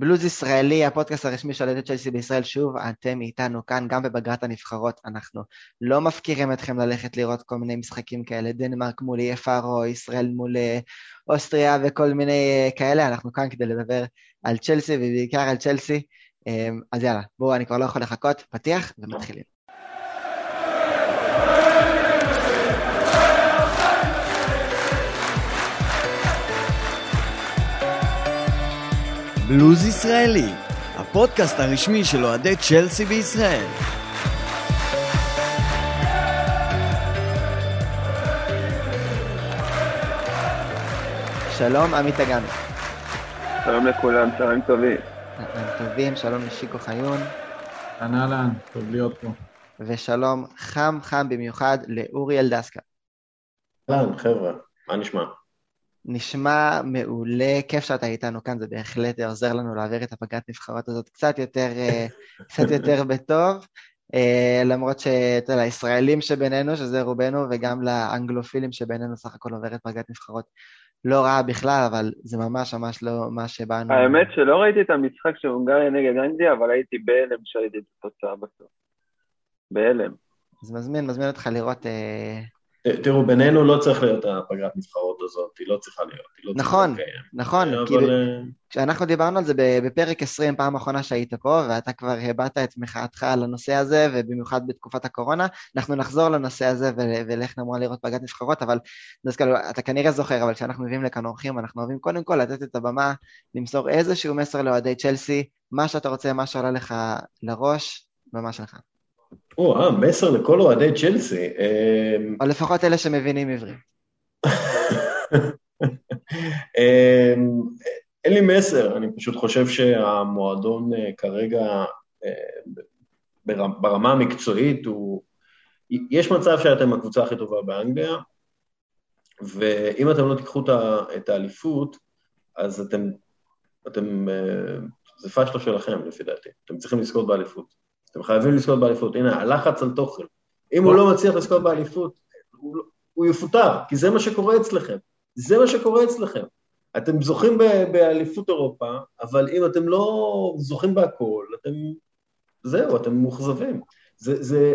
בלוז ישראלי, הפודקאסט הרשמי של אוהדי צ'לסי בישראל, שוב, אתם איתנו כאן, גם בבגרת הנבחרות. אנחנו לא מפקירים אתכם ללכת לראות כל מיני משחקים כאלה, דנמרק מול או ישראל מול אוסטריה וכל מיני אה, כאלה, אנחנו כאן כדי לדבר על צ'לסי ובעיקר על צ'לסי. אה, אז יאללה, בואו, אני כבר לא יכול לחכות, פתיח ומתחילים. בלוז ישראלי, הפודקאסט הרשמי של אוהדי צ'לסי בישראל. שלום, עמית אגמי. שלום לכולם, צהריים טובים. צהריים טובים, שלום לשיקו חיון. אהלן אהלן, טוב להיות פה. ושלום חם חם במיוחד לאורי אלדסקה. אהלן, חבר'ה, מה נשמע? נשמע מעולה, כיף שאתה איתנו כאן, זה בהחלט עוזר לנו להעביר את הפגרת נבחרות הזאת קצת יותר, אה, קצת יותר בטוב. אה, למרות שאתה יודע, לישראלים שבינינו, שזה רובנו, וגם לאנגלופילים שבינינו, סך הכל עוברת פגרת נבחרות לא רעה בכלל, אבל זה ממש ממש לא מה שבאנו... האמת שלא ראיתי את המשחק של הונגריה נגד אנגליה, אבל הייתי בהלם שראיתי את התוצאה בסוף. בהלם. אז מזמין, מזמין אותך לראות אה, תראו, בינינו לא צריך להיות הפגרת נבחרות הזאת, היא לא צריכה להיות. היא לא נכון, צריכה לקיים. נכון, אבל, כאילו, אה, כשאנחנו דיברנו על זה בפרק 20, פעם אחרונה שהיית פה, ואתה כבר הבעת את מחאתך על הנושא הזה, ובמיוחד בתקופת הקורונה, אנחנו נחזור לנושא הזה ול- ולך נאמר לראות פגרת נבחרות, אבל דווקא אתה כנראה זוכר, אבל כשאנחנו מביאים לכאן אורחים, אנחנו אוהבים קודם כל לתת את הבמה, למסור איזשהו מסר לאוהדי צ'לסי, מה שאתה רוצה, מה שעולה לך לראש, במה שלך. או, אה, מסר לכל אוהדי צ'לסי. או לפחות אלה שמבינים עברית. אה, אין לי מסר, אני פשוט חושב שהמועדון אה, כרגע, אה, בר- ברמה המקצועית, הוא... יש מצב שאתם הקבוצה הכי טובה באנגליה, ואם אתם לא תיקחו את האליפות, אז אתם, אתם, אה, זה פשטו שלכם לפי דעתי, אתם צריכים לזכות באליפות. אתם חייבים לזכות באליפות. הנה, הלחץ על תוכן. אם הוא לא מצליח לזכות באליפות, הוא, לא- הוא יפוטר, כי זה מה שקורה אצלכם. זה מה שקורה אצלכם. אתם זוכים ב- באליפות אירופה, אבל אם אתם לא זוכים בהכל, אתם... זהו, אתם מאוכזבים. זה, זה,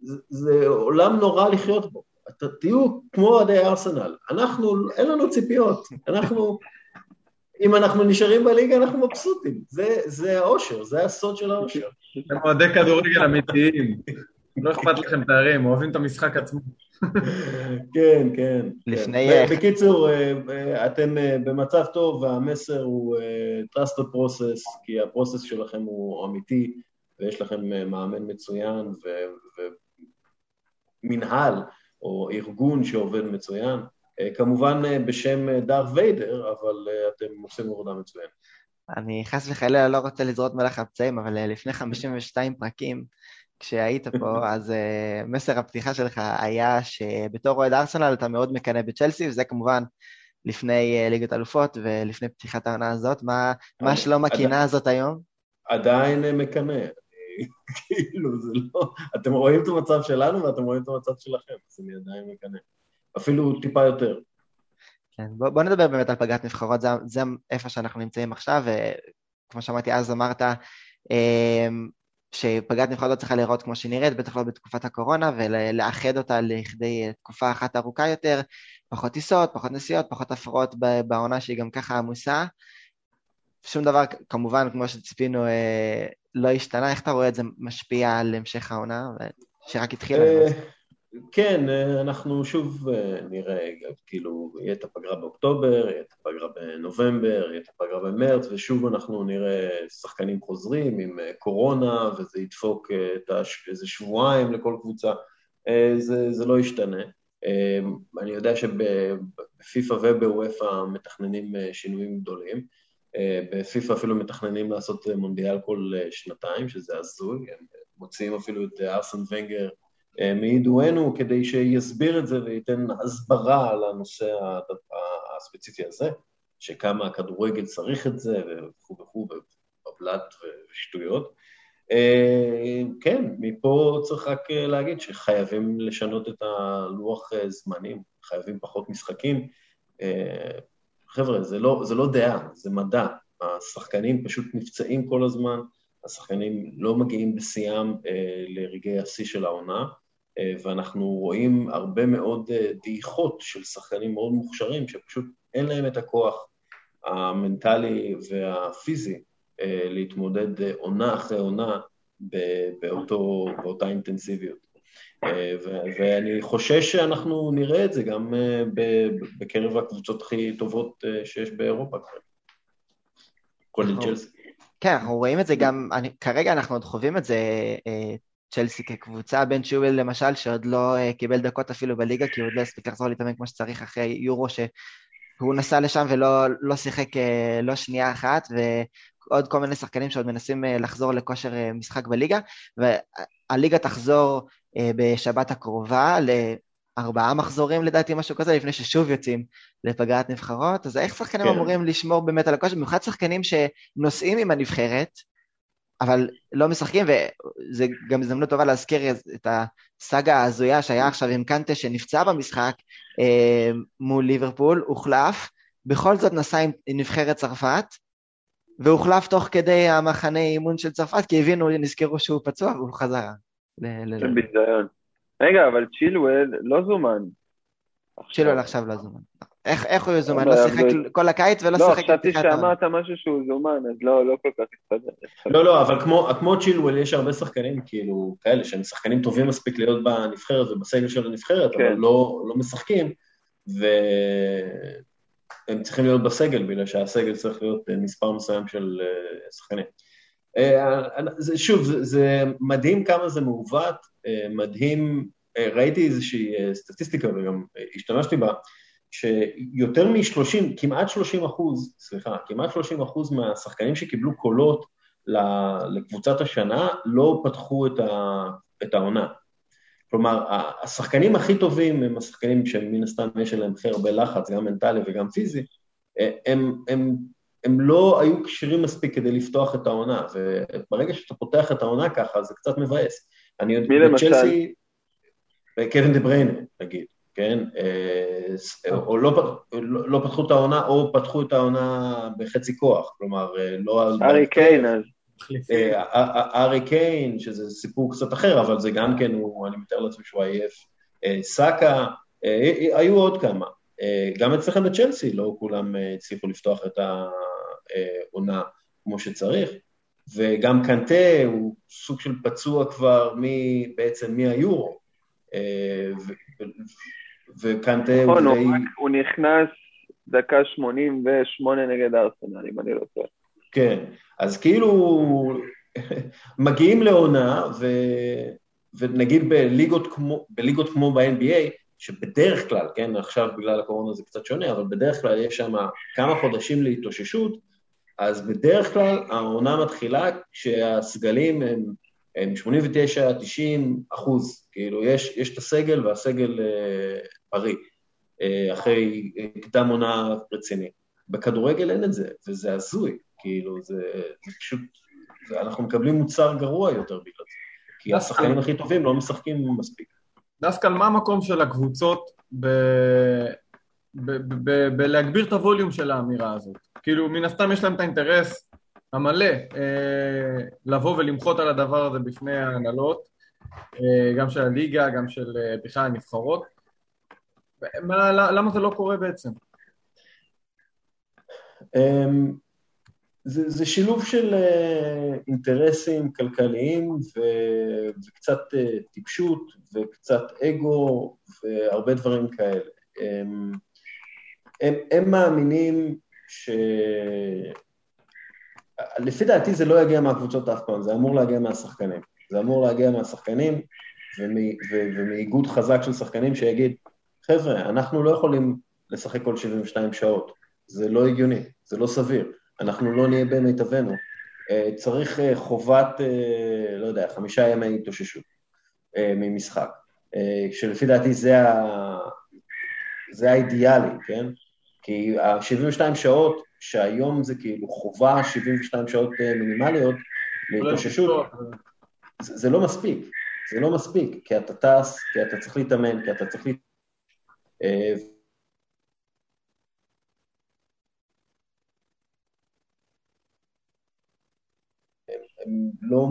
זה, זה עולם נורא לחיות בו. את, תהיו כמו אוהדי ארסנל. אנחנו, אין לנו ציפיות. אנחנו, אם אנחנו נשארים בליגה, אנחנו מבסוטים. זה, זה האושר, זה הסוד של האושר. אתם אוהדי כדורגל אמיתיים. לא אכפת לכם תארים, אוהבים את המשחק עצמו. כן, כן. לפני- כן. בקיצור, אה, אה, אתם אה, במצב טוב, והמסר הוא trust the process, כי הפרוסס שלכם הוא אמיתי, ויש לכם מאמן מצוין, ו- ומנהל או ארגון שעובד מצוין. אה, כמובן אה, בשם אה, דארט ויידר, אבל אתם עושים עבודה מצוינת. אני חס וחלילה לא רוצה לזרות מלח על פצעים, אבל לפני 52 פרקים, כשהיית פה, אז uh, מסר הפתיחה שלך היה שבתור אוהד ארסנל אתה מאוד מקנא בצ'לסי, וזה כמובן לפני uh, ליגת אלופות ולפני פתיחת העונה הזאת. מה, מה שלום הקנאה הזאת היום? עדיין מקנא. כאילו, זה לא... אתם רואים את המצב שלנו ואתם רואים את המצב שלכם, אז אני עדיין מקנא. אפילו טיפה יותר. כן, בוא, בוא נדבר באמת על פגרת נבחרות, זה, זה איפה שאנחנו נמצאים עכשיו, וכמו שאמרתי אז אמרת, אמ, שפגרת נבחרות לא צריכה להיראות כמו שהיא נראית, בטח לא בתקופת הקורונה, ולאחד אותה לכדי תקופה אחת ארוכה יותר, פחות טיסות, פחות נסיעות, פחות הפרעות בעונה שהיא גם ככה עמוסה. שום דבר, כמובן, כמו שציפינו, אה, לא השתנה. איך אתה רואה את זה משפיע על המשך העונה, שרק התחילה? אה? כן, אה, אנחנו שוב אה, נראה, כאילו, יהיה את הפגרה באוקטובר, יהיה את הפגרה בנובמבר, יהיה את הפגרה במרץ, ושוב אנחנו נראה שחקנים חוזרים עם אה, קורונה, וזה ידפוק אה, הש... איזה שבועיים לכל קבוצה. אה, זה, זה לא ישתנה. אה, אני יודע שבפיפ"א ובוופ"א מתכננים אה, שינויים גדולים. אה, בפיפ"א אפילו מתכננים לעשות אה, מונדיאל כל אה, שנתיים, שזה הזוי, הם מוציאים אפילו את אה, ארסן ונגר אה, מידוענו כדי שיסביר את זה וייתן הסברה על הנושא הספציפי הזה, שכמה הכדורגל צריך את זה וכו' וכו', ובבלת ושטויות. אה, כן, מפה צריך רק אה, להגיד שחייבים לשנות את הלוח אה, זמנים, חייבים פחות משחקים. אה, חבר'ה, זה לא, זה לא דעה, זה מדע. השחקנים פשוט נפצעים כל הזמן, השחקנים לא מגיעים בשיאם אה, לרגעי השיא של העונה, אה, ואנחנו רואים הרבה מאוד אה, דעיכות של שחקנים מאוד מוכשרים, שפשוט אין להם את הכוח המנטלי והפיזי אה, להתמודד אה, עונה אחרי עונה באותו, באותה אינטנסיביות. אה, ואני חושש שאנחנו נראה את זה גם בקרב הקבוצות הכי טובות שיש באירופה כולל נכון. צ'לסי. כן, אנחנו רואים את זה גם, אני, כרגע אנחנו עוד חווים את זה, צ'לסי כקבוצה, בן צ'ובל למשל, שעוד לא קיבל דקות אפילו בליגה, כי הוא עוד לא הספיק לחזור להתאמן כמו שצריך אחרי יורו, שהוא נסע לשם ולא לא שיחק לא שנייה אחת, עוד כל מיני שחקנים שעוד מנסים אה, לחזור לכושר אה, משחק בליגה, והליגה תחזור אה, בשבת הקרובה לארבעה מחזורים לדעתי, משהו כזה, לפני ששוב יוצאים לפגרת נבחרות, אז איך שחקנים כן. אמורים לשמור באמת על הכושר, במיוחד שחקנים שנוסעים עם הנבחרת, אבל לא משחקים, וזה גם הזדמנות טובה להזכיר את הסאגה ההזויה שהיה עכשיו עם קנטה שנפצע במשחק אה, מול ליברפול, הוחלף, בכל זאת נסע עם נבחרת צרפת, והוחלף תוך כדי המחנה אימון של צרפת, כי הבינו, נזכרו שהוא פצוע והוא חזר. זה ביזיון. רגע, אבל צ'ילואל לא זומן. צ'ילואל עכשיו לא זומן. איך, איך הוא יזומן? לא שיחק כל הקיץ ולא לא, שיחק... לא, חשבתי שאמרת משהו שהוא זומן, אז לא, לא כל כך הסתדר. לא, לא, אבל כמו, כמו צ'ילואל יש הרבה שחקנים, כאילו, כאלה, שהם שחקנים טובים מספיק להיות בנבחרת ובסגל של הנבחרת, כן. אבל לא, לא משחקים, ו... הם צריכים להיות בסגל, בגלל שהסגל צריך להיות אה, מספר מסוים של אה, שחקנים. אה, זה, שוב, זה, זה מדהים כמה זה מעוות, מדהים, ראיתי איזושהי סטטיסטיקה וגם השתמשתי בה, שיותר מ-30, כמעט 30 אחוז, סליחה, כמעט 30 אחוז מהשחקנים שקיבלו קולות לקבוצת השנה לא פתחו את, ה, את העונה. כלומר, השחקנים הכי טובים הם השחקנים שמן הסתם יש עליהם הכי הרבה לחץ, גם מנטלי וגם פיזי, הם, הם, הם לא היו כשירים מספיק כדי לפתוח את העונה, וברגע שאתה פותח את העונה ככה, זה קצת מבאס. אני יודע, בצ'לסי, קווין דה בריינה, נגיד, כן? אה, או לא, לא, לא פתחו את העונה, או פתחו את העונה בחצי כוח, כלומר, אה, לא... ארי קיין אז. אה, ארי קיין, שזה סיפור קצת אחר, אבל זה גם כן, הוא, אני מתאר לעצמי שהוא עייף. אה, סאקה, אה, היו עוד כמה. גם אצלכם בצ'לסי, לא כולם הצליחו לפתוח את העונה כמו שצריך. וגם קנטה הוא סוג של פצוע כבר מ, בעצם מהיורו. וקנטה הוא נכון, די... הוא נכנס דקה 88 נגד ארסנל, אם אני לא טועה. כן, אז כאילו מגיעים לעונה, ו... ונגיד בליגות כמו, בליגות כמו ב-NBA, שבדרך כלל, כן, עכשיו בגלל הקורונה זה קצת שונה, אבל בדרך כלל יש שם כמה חודשים להתאוששות, אז בדרך כלל העונה מתחילה כשהסגלים הם, הם 89-90 אחוז, כאילו יש, יש את הסגל והסגל אה, בריא, אה, אחרי קדם עונה רציני. בכדורגל אין את זה, וזה הזוי. כאילו, זה, זה פשוט, זה, אנחנו מקבלים מוצר גרוע יותר בגלל זה, כי השחקנים הכי טובים לא משחקים מספיק. דווקא מה המקום של הקבוצות ב... בלהגביר את הווליום של האמירה הזאת. כאילו, מן הסתם יש להם את האינטרס המלא אה, לבוא ולמחות על הדבר הזה בפני ההנהלות, אה, גם של הליגה, גם של אה, בכלל הנבחרות. מה, למה זה לא קורה בעצם? אמ, זה, זה שילוב של uh, אינטרסים כלכליים ו, וקצת uh, טיפשות וקצת אגו והרבה דברים כאלה. הם, הם, הם מאמינים ש... לפי דעתי זה לא יגיע מהקבוצות אף פעם, זה אמור להגיע מהשחקנים. זה אמור להגיע מהשחקנים ומאיגוד חזק של שחקנים שיגיד, חבר'ה, אנחנו לא יכולים לשחק כל 72 שעות, זה לא הגיוני, זה לא סביר. אנחנו לא נהיה במיטבנו. אה, צריך אה, חובת, אה, לא יודע, חמישה ימי התאוששות ממשחק, שלפי דעתי זה, ה... זה האידיאלי, כן? כי ה-72 שעות, שהיום זה כאילו חובה 72 שעות מינימליות להתאוששות, זה, זה לא מספיק, זה לא מספיק, כי אתה טס, כי אתה צריך להתאמן, כי אתה צריך... לא,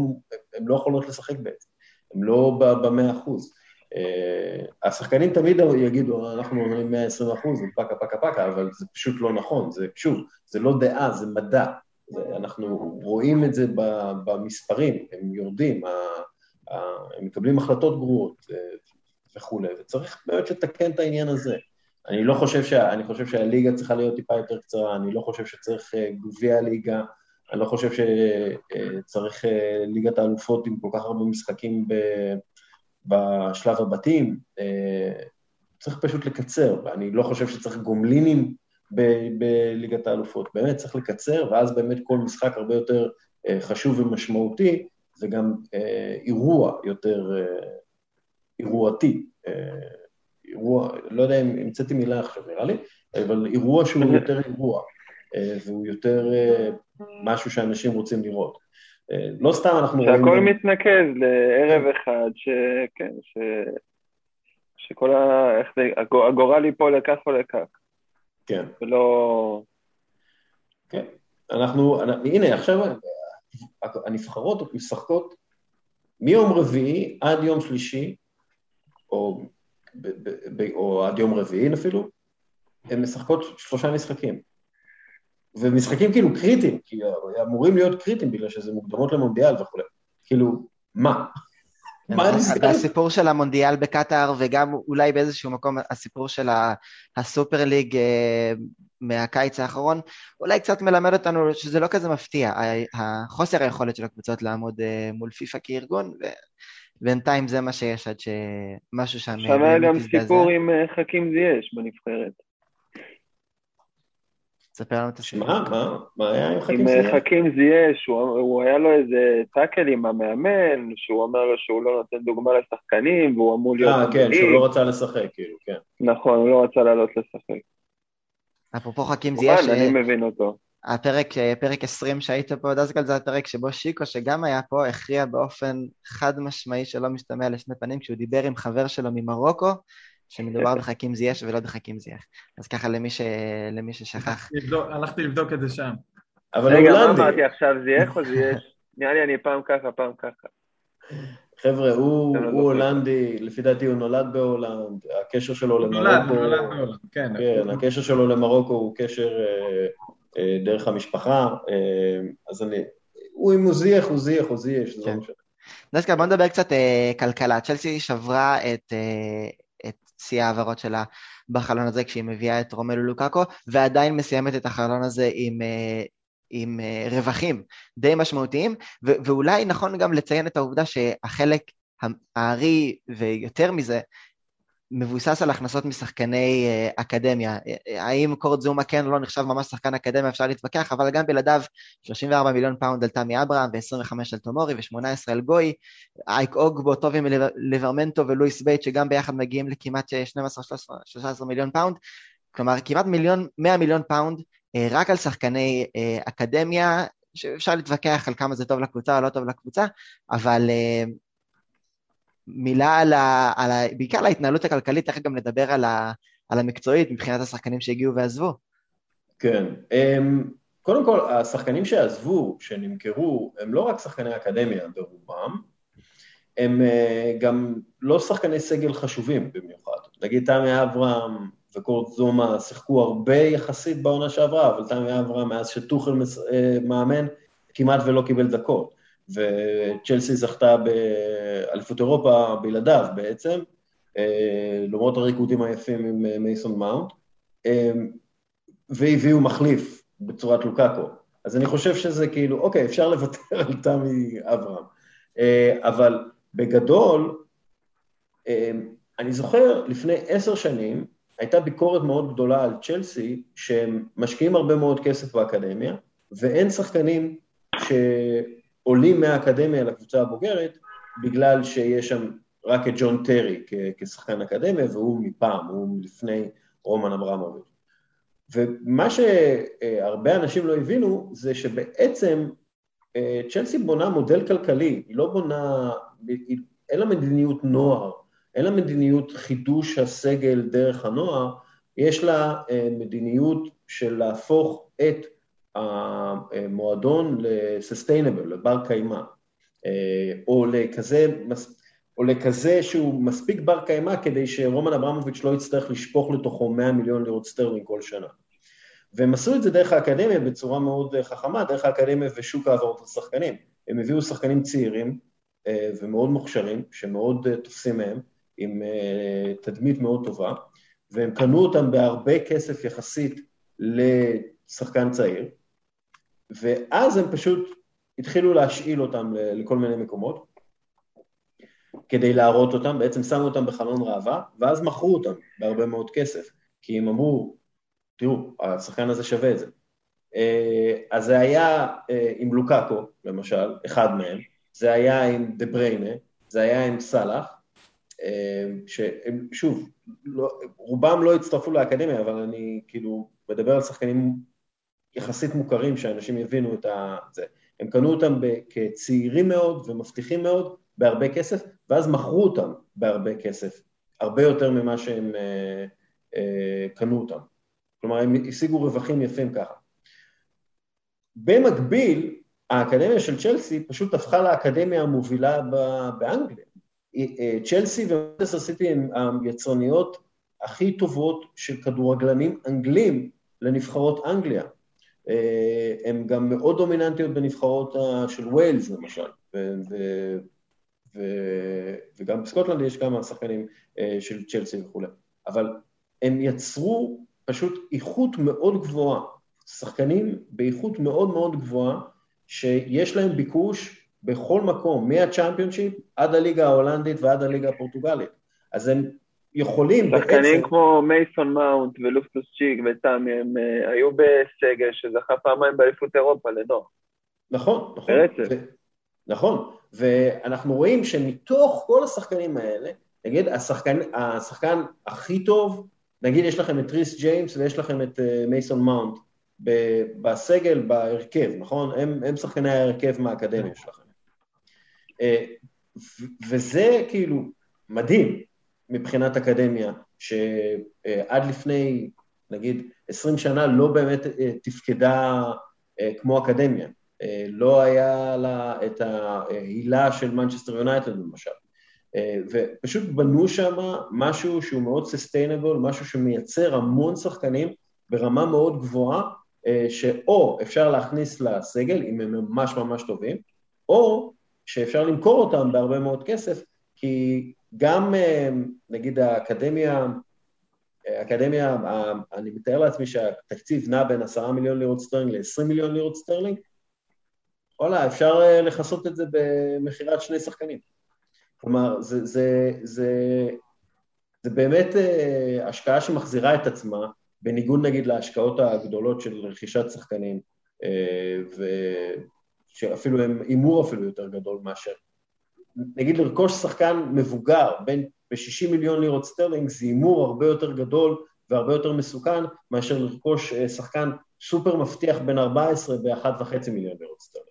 הן לא יכולות לשחק בעצם, הן לא במאה אחוז. Uh, השחקנים תמיד יגידו, אנחנו אומרים 120 אחוז, פקה פקה פקה, אבל זה פשוט לא נכון, זה שוב, זה לא דעה, זה מדע. זה, אנחנו רואים את זה במספרים, הם יורדים, הם מקבלים החלטות גרועות אה, וכולי, וצריך באמת לתקן את העניין הזה. אני לא חושב, שה, אני חושב שהליגה צריכה להיות טיפה יותר קצרה, אני לא חושב שצריך אה, גביע ליגה, אני לא חושב שצריך אה, ליגת האלופות עם כל כך הרבה משחקים ב, בשלב הבתים, צריך פשוט לקצר, ואני לא חושב שצריך גומלינים בליגת האלופות, באמת צריך לקצר, ואז באמת כל משחק הרבה יותר חשוב ומשמעותי, זה גם אה, אירוע יותר אה, אירועתי. אה, אירוע, לא יודע אם המצאתי מילה עכשיו נראה לי, אבל אירוע שהוא יותר אירוע, אה, והוא יותר אה, משהו שאנשים רוצים לראות. לא סתם אנחנו רואים... שהכל מתנקז לערב אחד, שכן, ש... שכל ה... איך זה... הגורל ייפול לכך או לכך. כן. ולא... כן. אנחנו, הנה, עכשיו הנבחרות משחקות מיום רביעי עד יום שלישי, או, ב, ב, ב, או עד יום רביעי אפילו, הן משחקות שלושה משחקים. ומשחקים כאילו קריטיים, כי אמורים להיות קריטיים בגלל שזה מוקדמות למונדיאל וכולי. כאילו, מה? הסיפור של המונדיאל בקטאר, וגם אולי באיזשהו מקום הסיפור של הסופר ליג אה, מהקיץ האחרון, אולי קצת מלמד אותנו שזה לא כזה מפתיע, החוסר היכולת של הקבוצות לעמוד אה, מול פיפ"א כארגון, ובינתיים זה מה שיש עד שמשהו שם... שם היה גם סיפור עם אה, חכים זייש בנבחרת. ספר לנו את הסיפור. מה? מה? מה היה עם חכים זייש? עם חכים זייש, הוא היה לו איזה טאקל עם המאמן, שהוא אומר לו שהוא לא נותן דוגמה לשחקנים, והוא אמור להיות... אה, כן, שהוא לא רצה לשחק, כאילו, כן. נכון, הוא לא רצה לעלות לשחק. אפרופו חכים זייש... אני אה, מבין אותו. הפרק, אה, פרק 20 שהיית פה, דסקל זה הפרק שבו שיקו, שגם היה פה, הכריע באופן חד משמעי שלא משתמע לשני פנים, כשהוא דיבר עם חבר שלו ממרוקו, שמדובר בחכים זייש ולא בחכים זייח. אז ככה למי, ש... למי ששכח. הלכתי לבדוק את זה שם. אבל רגע, מה אמרתי עכשיו, זייח או זייש? נראה לי אני פעם ככה, פעם ככה. חבר'ה, הוא, לא הוא הולנדי, לפי דעתי הוא נולד בהולנד, הקשר שלו למרוקו... נולד, נולד בהולנד, כן. כן, הקשר שלו למרוקו הוא קשר אה, דרך המשפחה, אה, אז אני... הוא אם הוא זייח, הוא זייח, הוא זייח, זה לא כן. משנה. דסקל, בוא נדבר קצת אה, כלכלה. צ'לסי שברה את, אה, את שיא העברות שלה בחלון הזה כשהיא מביאה את רומלו לוקאקו, ועדיין מסיימת את החלון הזה עם, אה, עם uh, רווחים די משמעותיים, ו- ואולי נכון גם לציין את העובדה שהחלק הארי, ויותר מזה, מבוסס על הכנסות משחקני uh, אקדמיה. האם קורט זומה כן או לא נחשב ממש שחקן אקדמיה, אפשר להתווכח, אבל גם בלעדיו 34 מיליון פאונד על תמי אברהם ו-25 על תומורי ו-18 על גואהי, אייק אוגבו, טינו ליברמנטו ולואיס בייט, שגם ביחד מגיעים לכמעט 12-13 מיליון פאונד, כלומר כמעט מיליון, 100 מיליון פאונד אה, רק על שחקני אה, אקדמיה, שאפשר להתווכח על כמה זה טוב לקבוצה או לא טוב לקבוצה, אבל אה, מילה על ה... על ה בעיקר על ההתנהלות הכלכלית, תכף גם נדבר על, ה, על המקצועית מבחינת השחקנים שהגיעו ועזבו. כן. אמ, קודם כל, השחקנים שעזבו, שנמכרו, הם לא רק שחקני אקדמיה ברובם, הם גם לא שחקני סגל חשובים במיוחד. נגיד תמי אברהם וקורט זומה שיחקו הרבה יחסית בעונה שעברה, אבל תמי אברהם, מאז שטוחל אה, מאמן, כמעט ולא קיבל דקות. וצ'לסי זכתה באליפות אירופה בלעדיו בעצם, אה, למרות הריקודים היפים עם אה, מייסון מאונט, והביאו מחליף בצורת לוקאקו. אז אני חושב שזה כאילו, אוקיי, אפשר לוותר על תמי אברהם. אבל בגדול, אני זוכר לפני עשר שנים, הייתה ביקורת מאוד גדולה על צ'לסי, שהם משקיעים הרבה מאוד כסף באקדמיה, ואין שחקנים שעולים מהאקדמיה לקבוצה הבוגרת, בגלל שיש שם רק את ג'ון טרי כשחקן אקדמיה, והוא מפעם, הוא מלפני רומן אברמוביץ'. ומה שהרבה אנשים לא הבינו, זה שבעצם אה, צ'לסי בונה מודל כלכלי, היא לא בונה, אין לה מדיניות נוער, אין לה מדיניות חידוש הסגל דרך הנוער, יש לה אה, מדיניות של להפוך את המועדון ל-sustainable, לבר קיימא, אה, או לכזה, או לכזה שהוא מספיק בר קיימא כדי שרומן אברמוביץ' לא יצטרך לשפוך לתוכו 100 מיליון לירות סטרלינג כל שנה. והם עשו את זה דרך האקדמיה בצורה מאוד חכמה, דרך האקדמיה ושוק העברות לשחקנים. הם הביאו שחקנים צעירים אה, ומאוד מוכשרים, שמאוד אה, תופסים מהם, עם תדמית מאוד טובה, והם קנו אותם בהרבה כסף יחסית לשחקן צעיר, ואז הם פשוט התחילו להשאיל אותם לכל מיני מקומות כדי להראות אותם, בעצם שמו אותם בחלון ראווה, ואז מכרו אותם בהרבה מאוד כסף, כי הם אמרו, תראו, השחקן הזה שווה את זה. אה, אז זה היה אה, עם לוקאקו, למשל, אחד מהם, זה היה עם דה בריינה, זה היה עם סאלח, אה, שהם, שוב, לא, רובם לא הצטרפו לאקדמיה, אבל אני כאילו מדבר על שחקנים יחסית מוכרים, שאנשים יבינו את זה. הם קנו אותם כצעירים מאוד ומבטיחים מאוד, בהרבה כסף, ואז מכרו אותם בהרבה כסף, הרבה יותר ממה שהם אה, אה, קנו אותם. כלומר, הם השיגו רווחים יפים ככה. במקביל, האקדמיה של צ'לסי פשוט הפכה לאקדמיה המובילה באנגליה. אה, צ'לסי ומנטסטר סיטי הן היצרניות הכי טובות של כדורגלנים אנגלים לנבחרות אנגליה. אה, הן גם מאוד דומיננטיות בנבחרות של ווילס למשל, ו- ו- ו- וגם בסקוטלנד יש כמה שחקנים אה, של צ'לסי וכולי, אבל הם יצרו פשוט איכות מאוד גבוהה, שחקנים באיכות מאוד מאוד גבוהה, שיש להם ביקוש בכל מקום, מהצ'אמפיונשיפ עד הליגה ההולנדית ועד הליגה הפורטוגלית. אז הם יכולים בעצם... שחקנים כמו מייסון מאונט ולופטוס צ'יק ותמי, הם uh, היו בסגל שזכה פעמיים באליפות אירופה לנוער. נכון, נכון. ברצף. ו... נכון, ואנחנו רואים שמתוך כל השחקנים האלה, נגיד השחקן, השחקן הכי טוב, נגיד יש לכם את ריס ג'יימס ויש לכם את uh, מייסון מאונט בסגל, בהרכב, נכון? הם, הם שחקני ההרכב מהאקדמיה שלכם. וזה כאילו מדהים, מבחינת אקדמיה, שעד לפני, נגיד, 20 שנה לא באמת אה, תפקדה אה, כמו אקדמיה. אה, לא היה לה את ההילה של מנצ'סטר יונייטד למשל. ופשוט בנו שם משהו שהוא מאוד sustainable, משהו שמייצר המון שחקנים ברמה מאוד גבוהה, שאו אפשר להכניס לסגל, אם הם ממש ממש טובים, או שאפשר למכור אותם בהרבה מאוד כסף, כי גם אה, נגיד האקדמיה, האקדמיה, אני מתאר לעצמי שהתקציב נע בין עשרה מיליון לירות סטרלינג ל-20 מיליון לירות סטרלינג, וואלה, אפשר אה, לכסות את זה במכירת שני שחקנים. כלומר, זה, זה, זה, זה באמת אה, השקעה שמחזירה את עצמה, בניגוד נגיד להשקעות הגדולות של רכישת שחקנים, ושאפילו הם הימור אפילו יותר גדול מאשר נגיד לרכוש שחקן מבוגר בן ב-60 מיליון לירות סטרלינג זה הימור הרבה יותר גדול והרבה יותר מסוכן מאשר לרכוש אה, שחקן סופר מבטיח בן 14 ב-1.5 מיליון לירות סטרלינג.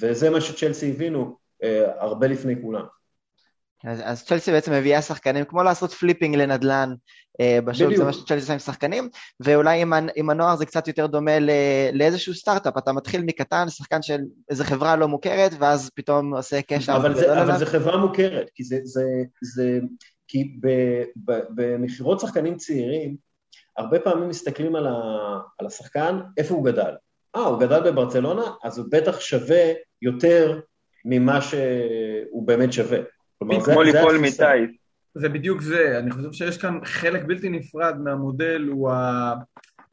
וזה מה שצ'לסי הבינו אה, הרבה לפני כולם. אז, אז צ'לסי בעצם מביאה שחקנים, כמו לעשות flipping לנדל"ן אה, בשוק, זה מה שצ'לסי עושה עם שחקנים, ואולי עם, עם הנוער זה קצת יותר דומה ל, לאיזשהו סטארט-אפ, אתה מתחיל מקטן, שחקן של איזו חברה לא מוכרת, ואז פתאום עושה קשר. אבל, זה, אבל זה חברה מוכרת, כי זה, זה, זה כי במכירות שחקנים צעירים, הרבה פעמים מסתכלים על, ה, על השחקן, איפה הוא גדל. אה, הוא גדל בברצלונה, אז הוא בטח שווה יותר ממה שהוא באמת שווה. כמו ליפול מטייס. זה בדיוק זה, אני חושב שיש כאן חלק בלתי נפרד מהמודל הוא, ה...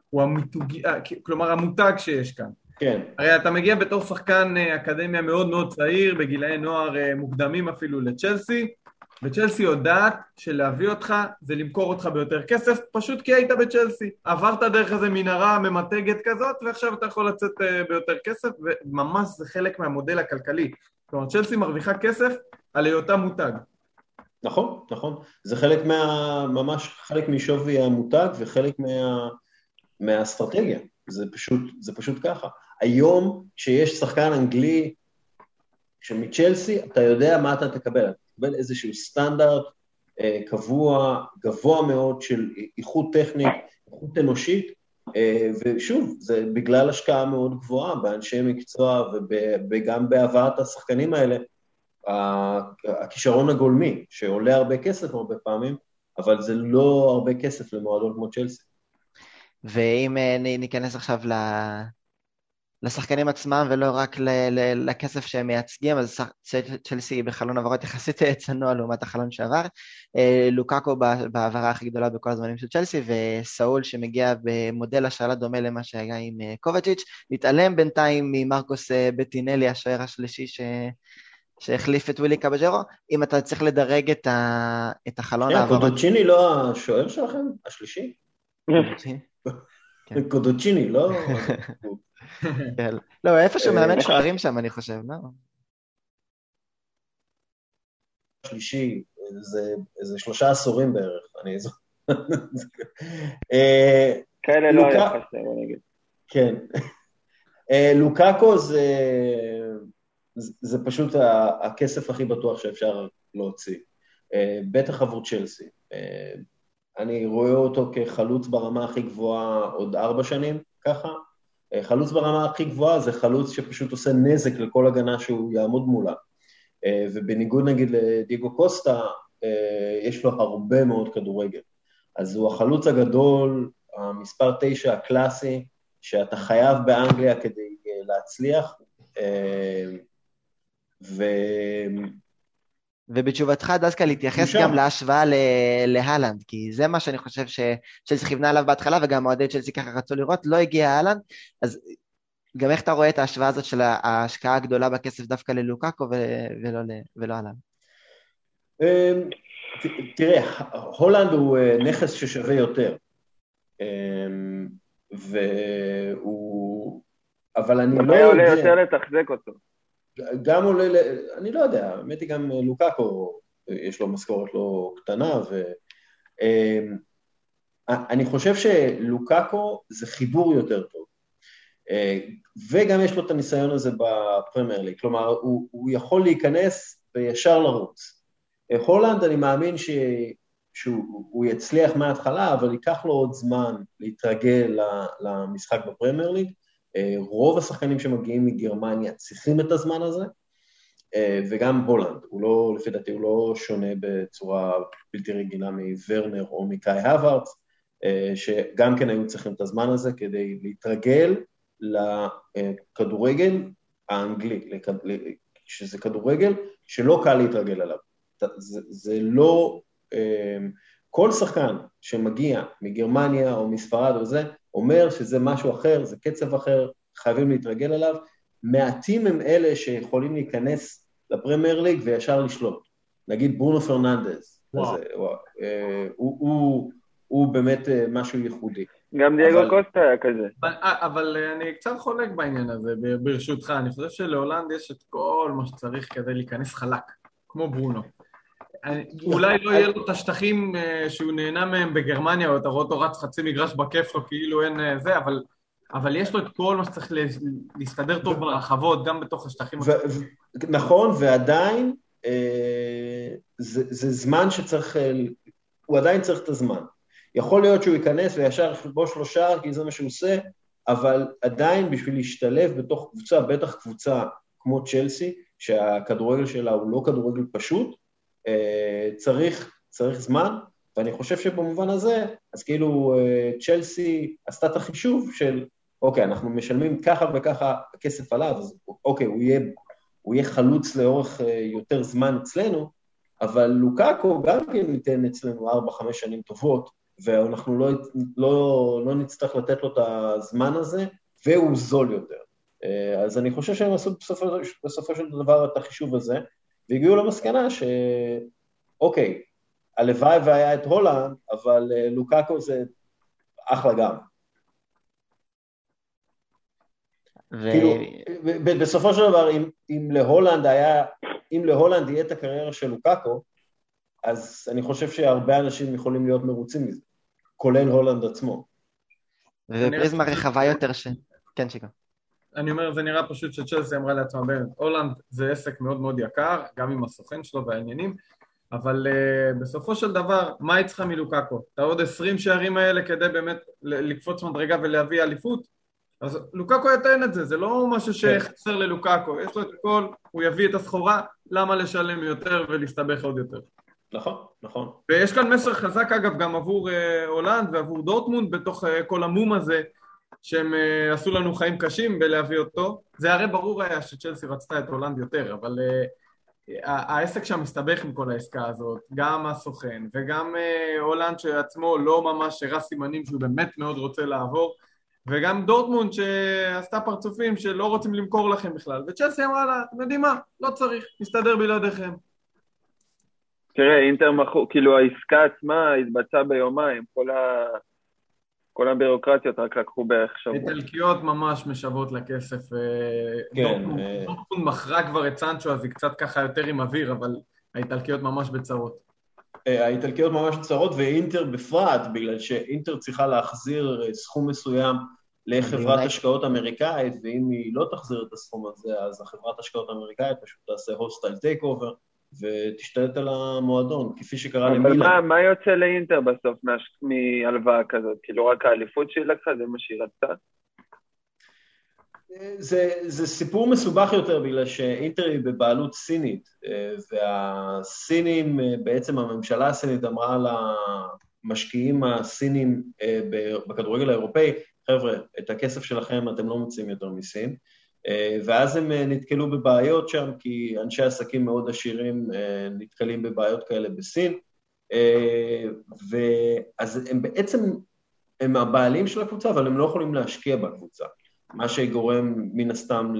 הוא המיתוג... אה, כלומר המותג שיש כאן. כן. הרי אתה מגיע בתור שחקן אה, אקדמיה מאוד מאוד צעיר, בגילאי נוער אה, מוקדמים אפילו לצ'לסי, וצ'לסי יודעת שלהביא אותך זה למכור אותך ביותר כסף, פשוט כי היית בצ'לסי. עברת דרך איזה מנהרה ממתגת כזאת, ועכשיו אתה יכול לצאת ביותר כסף, וממש זה חלק מהמודל הכלכלי. כלומר, צ'לסי מרוויחה כסף על היותה מותג. נכון, נכון. זה חלק מה... ממש חלק משווי המותג וחלק מה... מהאסטרטגיה. זה פשוט, זה פשוט ככה. היום, כשיש שחקן אנגלי שמצ'לסי, אתה יודע מה אתה תקבל. אתה תקבל איזשהו סטנדרט אה, קבוע, גבוה מאוד של איכות טכנית, איכות אנושית, אה, ושוב, זה בגלל השקעה מאוד גבוהה באנשי מקצוע וגם בהבאת השחקנים האלה, הכישרון הגולמי, שעולה הרבה כסף הרבה פעמים, אבל זה לא הרבה כסף למועדון כמו צ'לסי. ואם אה, ניכנס עכשיו לשחקנים עצמם ולא רק לכסף שהם מייצגים, אז צ'לסי בחלון עברות יחסית צנוע לעומת החלון שעבר. אה, לוקאקו בהעברה הכי גדולה בכל הזמנים של צ'לסי, וסאול שמגיע במודל השאלה דומה למה שהיה עם אה, קובצ'יץ', מתעלם בינתיים ממרקוס בטינלי, השוער השלישי ש... שהחליף את ווילי קבג'רו, אם אתה צריך לדרג את, ה... את החלון העברות... קודוצ'יני לא השוער שלכם? השלישי? קודוצ'יני, לא... כן. לא, איפשהו מאמן אה, שוערים שם, אני חושב, לא? שלישי, איזה שלושה עשורים בערך, אני זוכר. אה, כאלה לא היה חסר, אני אגיד. כן. אה, לוקאקו זה, זה פשוט הכסף הכי בטוח שאפשר להוציא, בטח עבור צ'לסי. אני רואה אותו כחלוץ ברמה הכי גבוהה עוד ארבע שנים, ככה, אה, חלוץ ברמה הכי גבוהה זה חלוץ שפשוט עושה נזק לכל הגנה שהוא יעמוד מולה. אה, ובניגוד נגיד לדיגו קוסטה, אה, יש לו הרבה מאוד כדורגל. אז הוא החלוץ הגדול, המספר תשע הקלאסי, שאתה חייב באנגליה כדי להצליח. ו... ובתשובתך דווקא להתייחס גם להשוואה להלנד, כי זה מה שאני חושב שצ'לסי כיוונה עליו בהתחלה, וגם אוהדי צ'לסי ככה רצו לראות, לא הגיע אהלנד, אז גם איך אתה רואה את ההשוואה הזאת של ההשקעה הגדולה בכסף דווקא ללוקאקו ולא, ולא אהלנד? אמ, תראה, הולנד הוא אה, נכס ששווה יותר, אמ, והוא... אבל אני לא יודע... היה עולה יותר לתחזק אותו. גם עולה, ל... אני לא יודע, האמת היא גם לוקאקו, יש לו משכורת לא קטנה, ו... אמ, אני חושב שלוקאקו זה חיבור יותר טוב. אה, וגם יש לו את הניסיון הזה בפרמייר ליג, כלומר, הוא, הוא יכול להיכנס וישר לרוץ. אה, הולנד, אני מאמין ש... שהוא יצליח מההתחלה, אבל ייקח לו עוד זמן להתרגל למשחק בפרמייר ליג, אה, רוב השחקנים שמגיעים מגרמניה צריכים את הזמן הזה, אה, וגם הולנד, הוא לא, לפי דעתי הוא לא שונה בצורה בלתי רגילה מוורנר או מקאי הווארץ, אה, שגם כן היו צריכים את הזמן הזה כדי להתרגל לכדורגל האנגלי, שזה כדורגל שלא קל להתרגל עליו. זה, זה לא... כל שחקן שמגיע מגרמניה או מספרד או זה, אומר שזה משהו אחר, זה קצב אחר, חייבים להתרגל אליו. מעטים הם אלה שיכולים להיכנס לפרמייר ליג וישר לשלוט. נגיד ברונו פרננדז, וואו. אז, וואו, אה, הוא, הוא, הוא באמת אה, משהו ייחודי. גם דייגו אבל... קוסטה היה כזה. אבל, אה, אבל אני קצת חולק בעניין הזה, ברשותך. אני חושב שלהולנד יש את כל מה שצריך כדי להיכנס חלק, כמו ברונו. אולי לא יהיה לו את השטחים אה, שהוא נהנה מהם בגרמניה, או אתה רואה אותו רץ חצי מגרש בכיף לו כאילו אין אה, זה, אבל, אבל יש לו את כל מה שצריך להסתדר טוב ברחבות, גם בתוך השטחים. נכון, ועדיין אה, זה, זה זמן שצריך, הוא עדיין צריך את הזמן. יכול להיות שהוא ייכנס וישר יכבוש לו שער, כי זה מה שהוא עושה, אבל עדיין בשביל להשתלב בתוך קבוצה, בטח קבוצה כמו צ'לסי, שהכדורגל שלה הוא לא כדורגל פשוט, אה, צריך, צריך זמן, ואני חושב שבמובן הזה, אז כאילו אה, צ'לסי עשתה את החישוב של, אוקיי, אנחנו משלמים ככה וככה כסף עליו, אז אוקיי, הוא יהיה, הוא יהיה חלוץ לאורך אה, יותר זמן אצלנו, אבל לוקאקו גם כן ניתן אצלנו 4-5 שנים טובות, ואנחנו לא, לא, לא נצטרך לתת לו את הזמן הזה, והוא זול יותר. אז אני חושב שהם עשו בסופו, בסופו של דבר את החישוב הזה, והגיעו למסקנה שאוקיי, הלוואי והיה את הולנד, אבל אה, לוקאקו זה אחלה גם. ו... כאילו, בסופו של דבר, אם, אם להולנד היה, אם להולנד יהיה את הקריירה של לוקאקו, אז אני חושב שהרבה אנשים יכולים להיות מרוצים מזה, כולל הולנד עצמו. ובפריזמה רחבה יותר ש... כן, שיקה. אני אומר, זה נראה פשוט שצ'לסי אמרה לעצמה, באמת, הולנד זה עסק מאוד מאוד יקר, גם עם הסוכן שלו והעניינים, אבל uh, בסופו של דבר, מה היא צריכה מלוקאקו? את העוד 20 שערים האלה כדי באמת לקפוץ מדרגה ולהביא אליפות? אז לוקאקו יתן את זה, זה לא משהו כן. שחסר ללוקאקו, יש לו את הכל, הוא יביא את הסחורה, למה לשלם יותר ולהסתבך עוד יותר? נכון, נכון. ויש כאן מסר חזק אגב גם עבור אה, הולנד ועבור דורטמונד בתוך אה, כל המום הזה שהם אה, עשו לנו חיים קשים בלהביא אותו. זה הרי ברור היה שצ'לסי רצתה את הולנד יותר, אבל ה- העסק שם מסתבך עם כל העסקה הזאת, גם הסוכן וגם אה, הולנד שעצמו לא ממש הראה סימנים שהוא באמת מאוד רוצה לעבור, וגם דורטמונד שעשתה פרצופים שלא רוצים למכור לכם בכלל, וצ'לסי אמרה לה, אתם יודעים מה, לא צריך, נסתדר בלעדיכם. תראה, אינטר מכרו, כאילו העסקה עצמה התבצעה ביומיים, כל, ה... כל הבירוקרטיות רק לקחו בערך שבוע. איטלקיות ממש משוות לכסף. אה, כן, דורטמונד אה. דורטמונד מכרה כבר את סנצ'ו, אז היא קצת ככה יותר עם אוויר, אבל האיטלקיות ממש בצרות. אה, האיטלקיות ממש קצרות, ואינטר בפרט, בגלל שאינטר צריכה להחזיר סכום מסוים לחברת השקעות אמריקאית, ואם היא לא תחזיר את הסכום הזה, אז החברת השקעות האמריקאית פשוט תעשה hostile takeover, ותשתלט על המועדון, כפי שקרה אבל למילאן. מה, מה יוצא לאינטר בסוף מהלוואה כזאת? כאילו רק האליפות שהיא לקחה, זה מה שהיא רצתה? זה, זה סיפור מסובך יותר בגלל שאינטר היא בבעלות סינית, אה, והסינים, אה, בעצם הממשלה הסינית אמרה למשקיעים הסינים אה, בכדורגל האירופאי, חבר'ה, את הכסף שלכם אתם לא מוצאים יותר מסין, אה, ואז הם אה, נתקלו בבעיות שם, כי אנשי עסקים מאוד עשירים אה, נתקלים בבעיות כאלה בסין, אה, ואז הם בעצם, הם הבעלים של הקבוצה, אבל הם לא יכולים להשקיע בקבוצה. מה שגורם מן הסתם